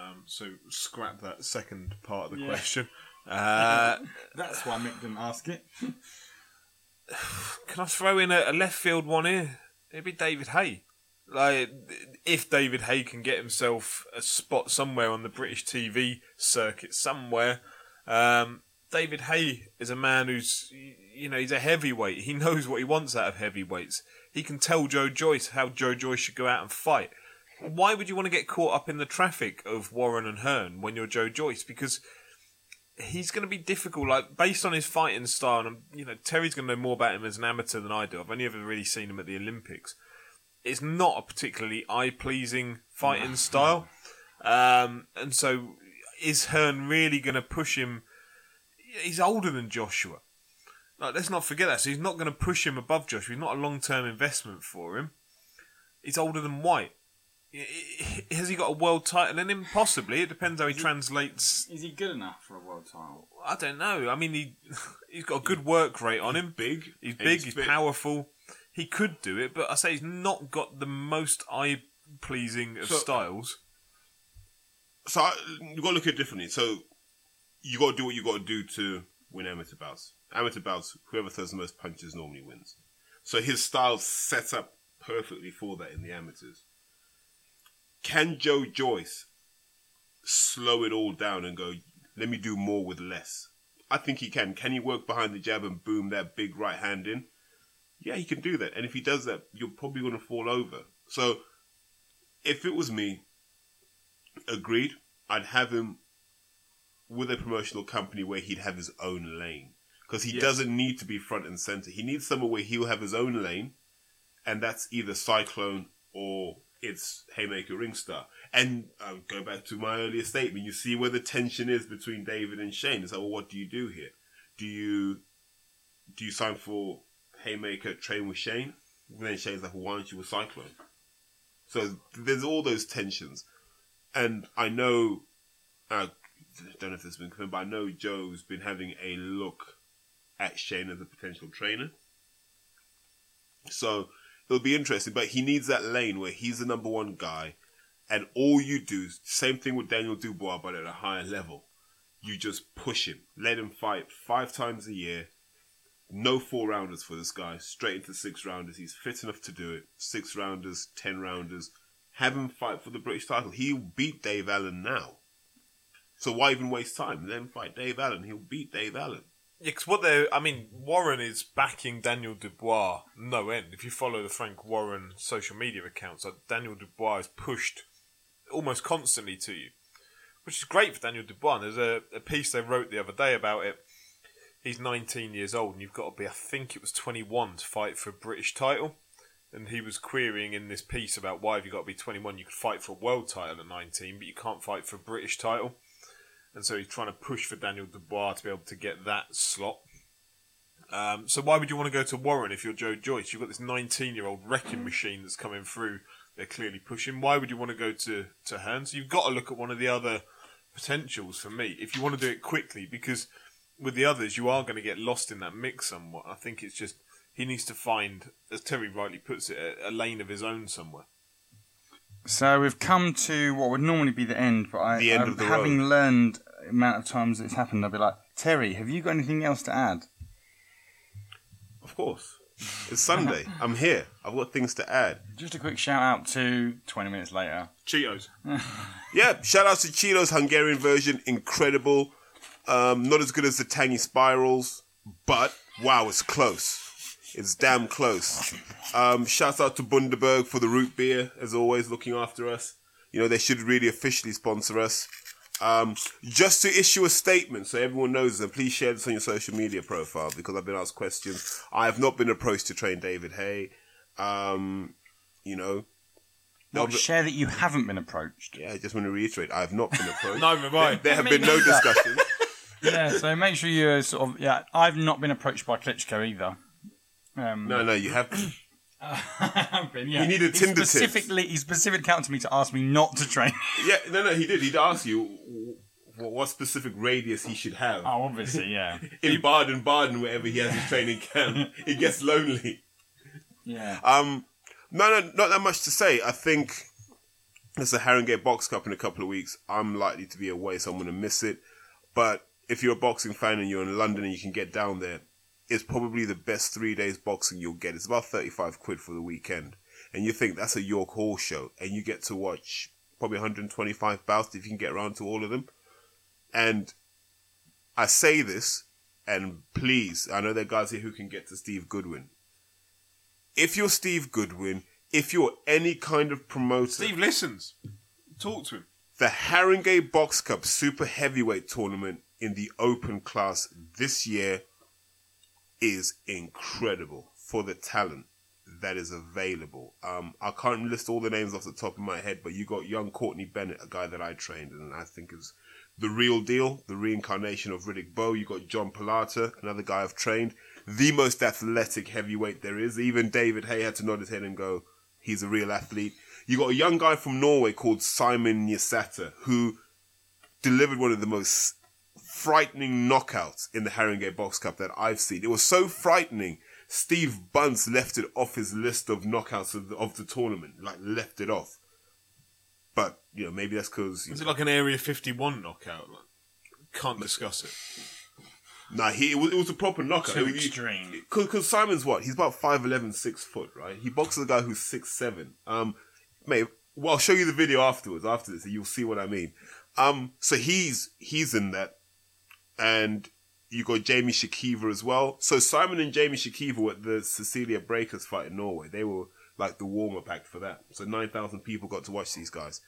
[SPEAKER 4] Um, so scrap that second part of the
[SPEAKER 2] Yeah.
[SPEAKER 4] question. <laughs> Uh,
[SPEAKER 2] That's why Mick didn't ask it. <sighs>
[SPEAKER 4] can I throw in a, a left field one here? It'd be David Haye. Like, if David Haye can get himself a spot somewhere on the British TV circuit somewhere, um, David Haye is a man who's, you know, he's a heavyweight. He knows what he wants out of heavyweights. He can tell Joe Joyce how Joe Joyce should go out and fight. Why would you want to get caught up in the traffic of Warren and Hearn when you're Joe Joyce? Because he's going to be difficult. Like based on his fighting style, and you know Terry's going to know more about him as an amateur than I do. I've only ever really seen him at the Olympics. It's not a particularly eye-pleasing fighting style, um, and so is Hearn really going to push him? He's older than Joshua. Like, let's not forget that. So he's not going to push him above Joshua. He's not a long-term investment for him. He's older than Whyte. Has he got a world title in him? Possibly. It depends how he translates
[SPEAKER 2] Is he good enough for a world title?
[SPEAKER 4] I don't know. I mean, he <laughs> he's got a good work rate on him.
[SPEAKER 3] Big.
[SPEAKER 4] He's big. He's
[SPEAKER 3] fit.
[SPEAKER 4] powerful. He could do it, but I say he's not got the most eye pleasing of
[SPEAKER 3] So-
[SPEAKER 4] styles.
[SPEAKER 3] So I, you got to look at it differently. So you got to do what you got to do to win amateur bouts. Amateur bouts, whoever throws the most punches normally wins. So his style's set up perfectly for that in the amateurs. Can Joe Joyce slow it all down and go, let me do more with less? I think he can. Can he work behind the jab and boom that big right hand in? Yeah, he can do that. And if he does that, you're probably going to fall over. So if it was me, agreed, I'd have him with a promotional company where he'd have his own lane. Because he
[SPEAKER 4] Yeah.
[SPEAKER 3] doesn't need to be front and center. He needs somewhere where he'll have his own lane, and that's either Cyclone or it's Hayemaker Ringstar. And uh, go back to my earlier statement, you see where the tension is between David and Shane. It's like, well, what do you do here? Do you do you sign for Hayemaker, train with Shane? And then Shane's like, well, why aren't you with Cyclone? So there's all those tensions. And I know, uh, I don't know if this has been confirmed, but I know Joe's been having a look at Shane as a potential trainer. So it'll be interesting, but he needs that lane where he's the number one guy, and all you do, same thing with Daniel Dubois, but at a higher level. You just push him, let him fight five times a year. No four rounders for this guy, straight into six rounders. He's fit enough to do it. Six rounders, ten rounders. Have him fight for the British title. He'll beat Dave Allen now. So why even waste time? Let him fight Dave Allen. He'll beat Dave Allen.
[SPEAKER 4] Because what they I mean, Warren is backing Daniel Dubois no end. If you follow the Frank Warren social media accounts, like Daniel Dubois is pushed almost constantly to you, which is great for Daniel Dubois. And there's a, a piece they wrote the other day about it. He's 19 years old, and you've got to be, I think it was 21 to fight for a British title. And he was querying in this piece about why have you got to be 21? You could fight for a world title at 19, but you can't fight for a British title. And so he's trying to push for Daniel Dubois to be able to get that slot. Um, so why would you want to go to Warren if you're Joe Joyce? You've got this 19 year old wrecking machine that's coming through. They're clearly pushing. Why would you want to go to to? So you've got to look at one of the other potentials for me if you want to do it quickly because with the others you are going to get lost in that mix somewhat. I think it's just he needs to find, as Terry rightly puts it, a, a lane of his own somewhere.
[SPEAKER 2] So we've come to what would normally be the end, but I,
[SPEAKER 3] The end
[SPEAKER 2] I-
[SPEAKER 3] of the
[SPEAKER 2] having
[SPEAKER 3] road.
[SPEAKER 2] learned the amount of times it's happened, I'll be like, Terry, have you got anything else to add?
[SPEAKER 3] Of course. It's Sunday. <laughs> I'm here. I've got things to add.
[SPEAKER 2] Just a quick shout out to 20 minutes later.
[SPEAKER 4] Cheetos. <laughs>
[SPEAKER 3] Yeah, shout out to Cheetos Hungarian version. Incredible. Um, not as good as the Tangy Spirals, but wow, it's close. It's damn close. Um, shout out to Bundaberg for the root beer, as always, looking after us. You know, they should really officially sponsor us. Um, just to issue a statement so everyone knows, and please share this on your social media profile because I've been asked questions. I have not been approached to train David Haye. Um, you know,
[SPEAKER 2] Not
[SPEAKER 3] but-
[SPEAKER 2] share that you haven't been approached.
[SPEAKER 3] yeah, I just want to reiterate, I have not been approached. <laughs>
[SPEAKER 4] Neither have I.
[SPEAKER 3] There have been no discussions. <laughs>
[SPEAKER 2] Yeah, so make sure you uh, sort of yeah. I've not been approached by Klitschko either. Um,
[SPEAKER 3] No, no, you have. <coughs>
[SPEAKER 2] I've been, yeah.
[SPEAKER 3] You need a
[SPEAKER 2] He
[SPEAKER 3] Tinder tips.
[SPEAKER 2] specifically, he specifically to me to ask me not to train. <laughs>
[SPEAKER 3] Yeah, no, no, he did. He'd ask you what, what specific radius he should have.
[SPEAKER 2] oh, obviously, yeah, <laughs>
[SPEAKER 3] In Baden Baden, wherever he has his training camp, <laughs> it gets lonely.
[SPEAKER 2] yeah.
[SPEAKER 3] Um, no, no, not that much to say. I think there's a Harringay Box Cup in a couple of weeks. I'm likely to be away, so I'm going to miss it. But if you're a boxing fan and you're in London and you can get down there, it's probably the best three days boxing you'll get. It's about 35 quid for the weekend. And you think that's a York Hall show, and you get to watch probably 125 bouts if you can get around to all of them. And I say this, and please, I know there are guys here who can get to Steve Goodwin. If you're Steve Goodwin, if you're any kind of promoter,
[SPEAKER 4] Steve listens. Talk to him.
[SPEAKER 3] the Harringay Box Cup Super Heavyweight Tournament in the open class this year is incredible for the talent that is available. Um, I can't list all the names off the top of my head, but you got young Courtney Bennett, a guy that I trained and I think is the real deal, the reincarnation of Riddick Bowe. You got John Pilata, another guy I've trained, the most athletic heavyweight there is. Even David Haye had to nod his head and go, he's a real athlete. You got a young guy from Norway called Simon Nyasata, who delivered one of the most frightening knockouts in the Harringay Box Cup that I've seen. It was so frightening. Steve Bunce left it off his list of knockouts of the, of the tournament, like left it off. But you know, maybe that's because
[SPEAKER 4] Is it like an Area 51 knockout? Like, can't discuss it.
[SPEAKER 3] nah, he it was, it was a proper knockout.
[SPEAKER 2] Too
[SPEAKER 3] It- it-
[SPEAKER 2] extreme.
[SPEAKER 3] Because Simon's what? He's about 5'11", 6 foot, right? He boxes a guy who's six seven. Um, mate, well, I'll show you the video afterwards, after this, and you'll see what I mean. Um, so he's he's in that, and you got Jamie Shakiva as well. So Simon and Jamie Shakiva were at the Cecilia Brækhus fight in Norway. They were like the warm up act for that. So nine thousand people got to watch these guys.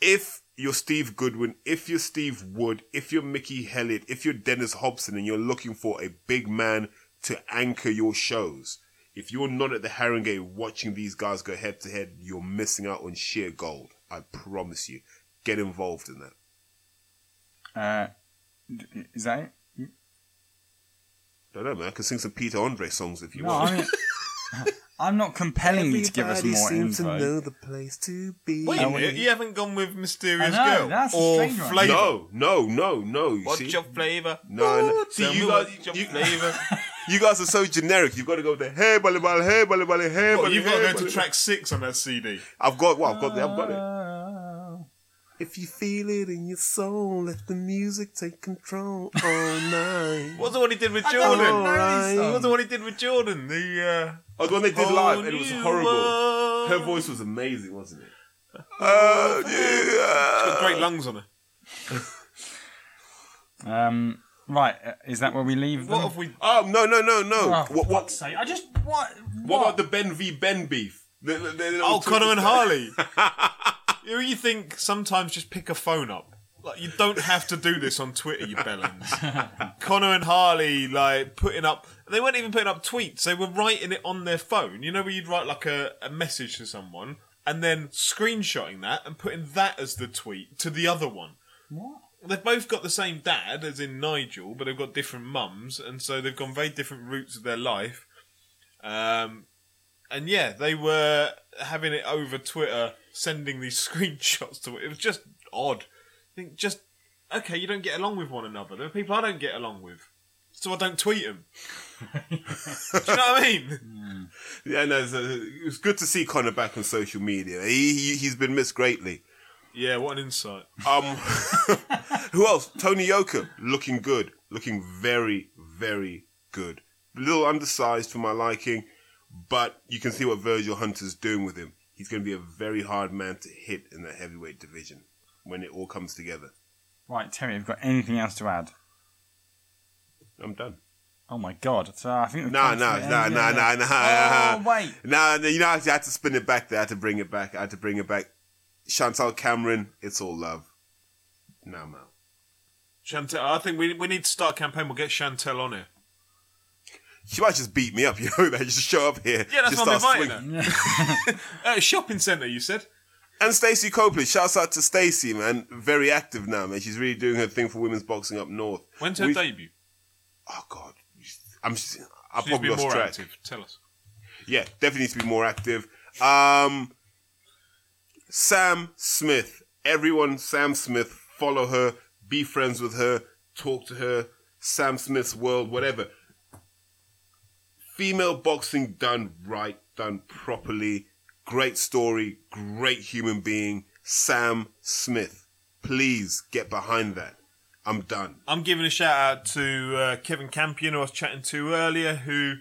[SPEAKER 3] If you're Steve Goodwin, if you're Steve Wood, if you're Mickey Helliet, if you're Dennis Hobson and you're looking for a big man to anchor your shows, if you're not at the Harringay watching these guys go head to head, you're missing out on sheer gold. I promise you. Get involved in that.
[SPEAKER 2] Uh, is that it?
[SPEAKER 3] Don't know, man. I can sing some Peter Andre songs if you
[SPEAKER 2] No,
[SPEAKER 3] want.
[SPEAKER 2] I mean, <laughs> I'm not compelling you to give us more seems info.
[SPEAKER 3] the place to be.
[SPEAKER 4] Wait
[SPEAKER 2] I
[SPEAKER 4] a minute, you haven't gone with Mysterious
[SPEAKER 2] know,
[SPEAKER 4] Girl
[SPEAKER 2] that's a
[SPEAKER 4] or
[SPEAKER 2] strange one.
[SPEAKER 4] Flavour.
[SPEAKER 3] No, no, no, no. You
[SPEAKER 4] What's
[SPEAKER 3] see?
[SPEAKER 4] your flavour?
[SPEAKER 3] No, no. See,
[SPEAKER 4] Tell
[SPEAKER 3] you
[SPEAKER 4] me
[SPEAKER 3] guys,
[SPEAKER 4] what's your
[SPEAKER 3] you,
[SPEAKER 4] flavour. <laughs>
[SPEAKER 3] you guys are so generic. You've got to go with the hey, bally, bally, hey, bally, bally, hey,
[SPEAKER 4] What,
[SPEAKER 3] bally,
[SPEAKER 4] you've got to
[SPEAKER 3] hey,
[SPEAKER 4] go to track six on that CD.
[SPEAKER 3] I've got, well, I've got, I've got it.
[SPEAKER 2] Uh,
[SPEAKER 3] If you feel it in your soul, let the music take control all night.
[SPEAKER 4] What's the one he did with Jordan?
[SPEAKER 2] know these
[SPEAKER 3] Alright.
[SPEAKER 2] songs.
[SPEAKER 4] What's the one he did with Jordan? The
[SPEAKER 3] Oh, the one they
[SPEAKER 4] uh,
[SPEAKER 3] did live, and it was horrible. Her voice was amazing, wasn't it? Oh, yeah.
[SPEAKER 4] She's got great lungs on her. <laughs>
[SPEAKER 2] Um, right, uh, is that where we leave
[SPEAKER 4] What
[SPEAKER 2] them?
[SPEAKER 4] have we?
[SPEAKER 3] Oh no, no, no, no.
[SPEAKER 2] Oh,
[SPEAKER 3] what,
[SPEAKER 2] for
[SPEAKER 3] what,
[SPEAKER 2] fuck's sake, I just what?
[SPEAKER 3] what about the Benn v Benn beef? The- the- the little
[SPEAKER 4] Oh, Conor and Harley. <laughs> you know, you think sometimes just pick a phone up. Like you don't have to do this on Twitter, you bellends. <laughs> Conor and Harley like putting up. They weren't even putting up tweets. They were writing it on their phone. You know, where you'd write like a, a message to someone and then screenshotting that and putting that as the tweet to the other one.
[SPEAKER 2] What?
[SPEAKER 4] They've both got the same dad, as in Nigel, but they've got different mums, and so they've gone very different routes of their life. Um, and yeah, they were having it over Twitter, sending these <laughs> screenshots to it. It was just odd. I think just okay, you don't get along with one another. There are people I don't get along with, so I don't tweet them. <laughs> Do you know what I mean?
[SPEAKER 3] Yeah, no, it's, uh, it was good to see Conor back on social media. He, he he's been missed greatly.
[SPEAKER 4] Yeah, what an insight.
[SPEAKER 3] Um, <laughs> who else? Tony Yoka, looking good, looking very, very good. A little undersized for my liking, but you can see what Virgil Hunter's doing with him. He's going to be a very hard man to hit in the heavyweight division when it all comes together.
[SPEAKER 2] Right, Terry, have you got anything else to add?
[SPEAKER 3] I'm done.
[SPEAKER 2] Oh my god! So I think we've
[SPEAKER 3] Nah,
[SPEAKER 2] come to
[SPEAKER 3] nah,
[SPEAKER 2] the end
[SPEAKER 3] nah,
[SPEAKER 2] of
[SPEAKER 3] nah,
[SPEAKER 2] the-
[SPEAKER 3] nah, nah.
[SPEAKER 2] Oh <laughs> wait,
[SPEAKER 3] Nah, nah, you know, I had to spin it back there. I had to bring it back. I had to bring it back. Chantelle Cameron, it's all love. Now I'm out.
[SPEAKER 4] Chantelle, I think we we need to start a campaign. We'll get Chantelle on here.
[SPEAKER 3] She might just beat me up, <laughs> you know that. Just show up here.
[SPEAKER 4] Yeah, that's
[SPEAKER 3] just
[SPEAKER 4] why I'm inviting her. <laughs> uh, shopping centre, you said.
[SPEAKER 3] And Stacey Copley, shouts out to Stacey, man. Very active now, man. She's really doing her thing for women's boxing up north.
[SPEAKER 4] When's her
[SPEAKER 3] We-
[SPEAKER 4] debut?
[SPEAKER 3] Oh God, I'm. I
[SPEAKER 4] She needs
[SPEAKER 3] probably
[SPEAKER 4] to be
[SPEAKER 3] lost
[SPEAKER 4] more
[SPEAKER 3] track.
[SPEAKER 4] active. Tell us.
[SPEAKER 3] Yeah, definitely needs to be more active. Um, Sam Smith. Everyone, Sam Smith. Follow her. Be friends with her. Talk to her. Sam Smith's world, whatever. Female boxing done right, done properly. Great story. Great human being. Sam Smith. Please get behind that. I'm done.
[SPEAKER 4] I'm giving a shout out to uh, Kevin Campion, who I was chatting to earlier, who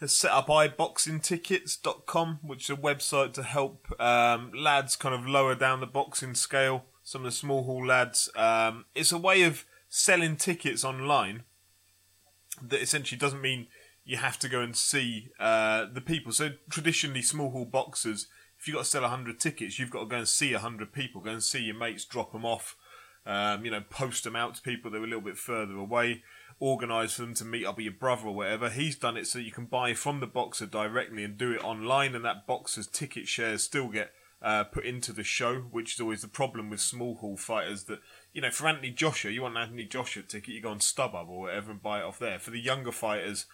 [SPEAKER 4] has set up iboxingtickets.com, which is a website to help um, lads kind of lower down the boxing scale, some of the small hall lads. Um, it's a way of selling tickets online that essentially doesn't mean you have to go and see uh, the people. So traditionally, small hall boxers, if you've got to sell 100 tickets, you've got to go and see 100 people, go and see your mates, drop them off, um, you know, post them out to people that are a little bit further away, organise for them to meet up with your brother or whatever. He's done it so you can buy from the boxer directly and do it online, and that boxer's ticket shares still get uh, put into the show, which is always the problem with small hall fighters that, you know, for Anthony Joshua, you want an Anthony Joshua ticket, you go on StubHub or whatever and buy it off there. For the younger fighters,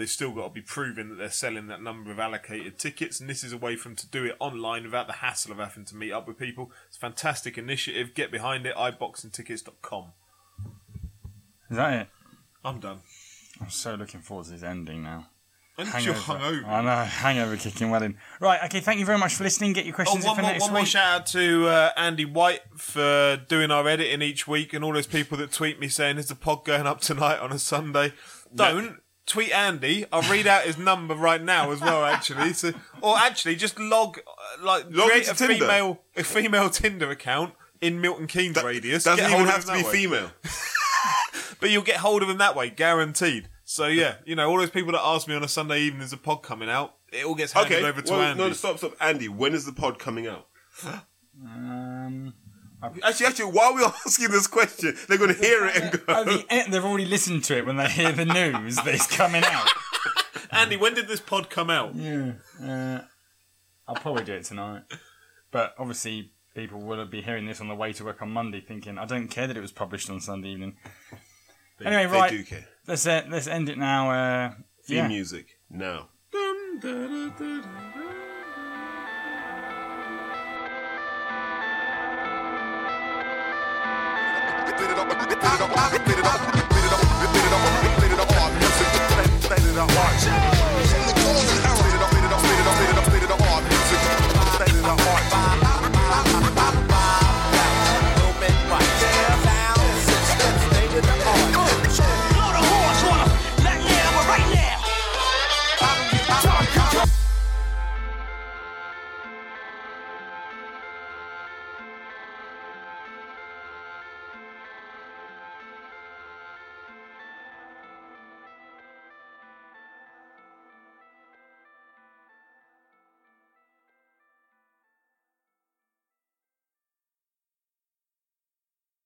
[SPEAKER 4] they've still got to be proving that they're selling that number of allocated tickets, and this is a way for them to do it online without the hassle of having to meet up with people. It's a fantastic initiative. Get behind it, iboxingtickets.com.
[SPEAKER 2] Is that it?
[SPEAKER 4] I'm done.
[SPEAKER 2] I'm so looking forward to this ending now.
[SPEAKER 4] And you're hungover.
[SPEAKER 2] I know, <laughs> hangover kicking well in. Right, okay, thank you very much for listening. Get your
[SPEAKER 4] Oh,
[SPEAKER 2] questions in
[SPEAKER 4] one
[SPEAKER 2] for
[SPEAKER 4] more,
[SPEAKER 2] next
[SPEAKER 4] one more shout out to uh, Andy White for doing our editing each week, and all those people that tweet me saying, "Is the pod going up tonight on a Sunday?" Don't tweet Andy. I'll read out his number right now as well. Actually, so or actually just log uh, like
[SPEAKER 3] Log
[SPEAKER 4] create a
[SPEAKER 3] Tinder.
[SPEAKER 4] female a female Tinder account in Milton Keynes radius.
[SPEAKER 3] Doesn't even have to be
[SPEAKER 4] way.
[SPEAKER 3] female. <laughs>
[SPEAKER 4] but you'll get hold of him that way, guaranteed. So yeah, you know all those people that ask me on a Sunday evening, "Is a pod coming out?" It all gets handed
[SPEAKER 3] Okay.
[SPEAKER 4] over to
[SPEAKER 3] well,
[SPEAKER 4] Andy.
[SPEAKER 3] no, stop, stop. Andy, when is the pod coming out?
[SPEAKER 2] Um,
[SPEAKER 3] Actually, actually, while we're <laughs> asking this question, they're going to hear it and go.
[SPEAKER 2] oh, the, they've already listened to it when they hear the news that it's coming out. <laughs>
[SPEAKER 4] Andy, when did this pod come out?
[SPEAKER 2] Yeah, uh, I'll probably do it tonight. But obviously, people will be hearing this on the way to work on Monday, thinking, "I don't care that it was published on Sunday evening." anyway,
[SPEAKER 3] They
[SPEAKER 2] right,
[SPEAKER 3] do care.
[SPEAKER 2] let's uh, let's end it now. Uh,
[SPEAKER 3] Theme
[SPEAKER 2] yeah.
[SPEAKER 3] music now.
[SPEAKER 5] It up, spit Watch out!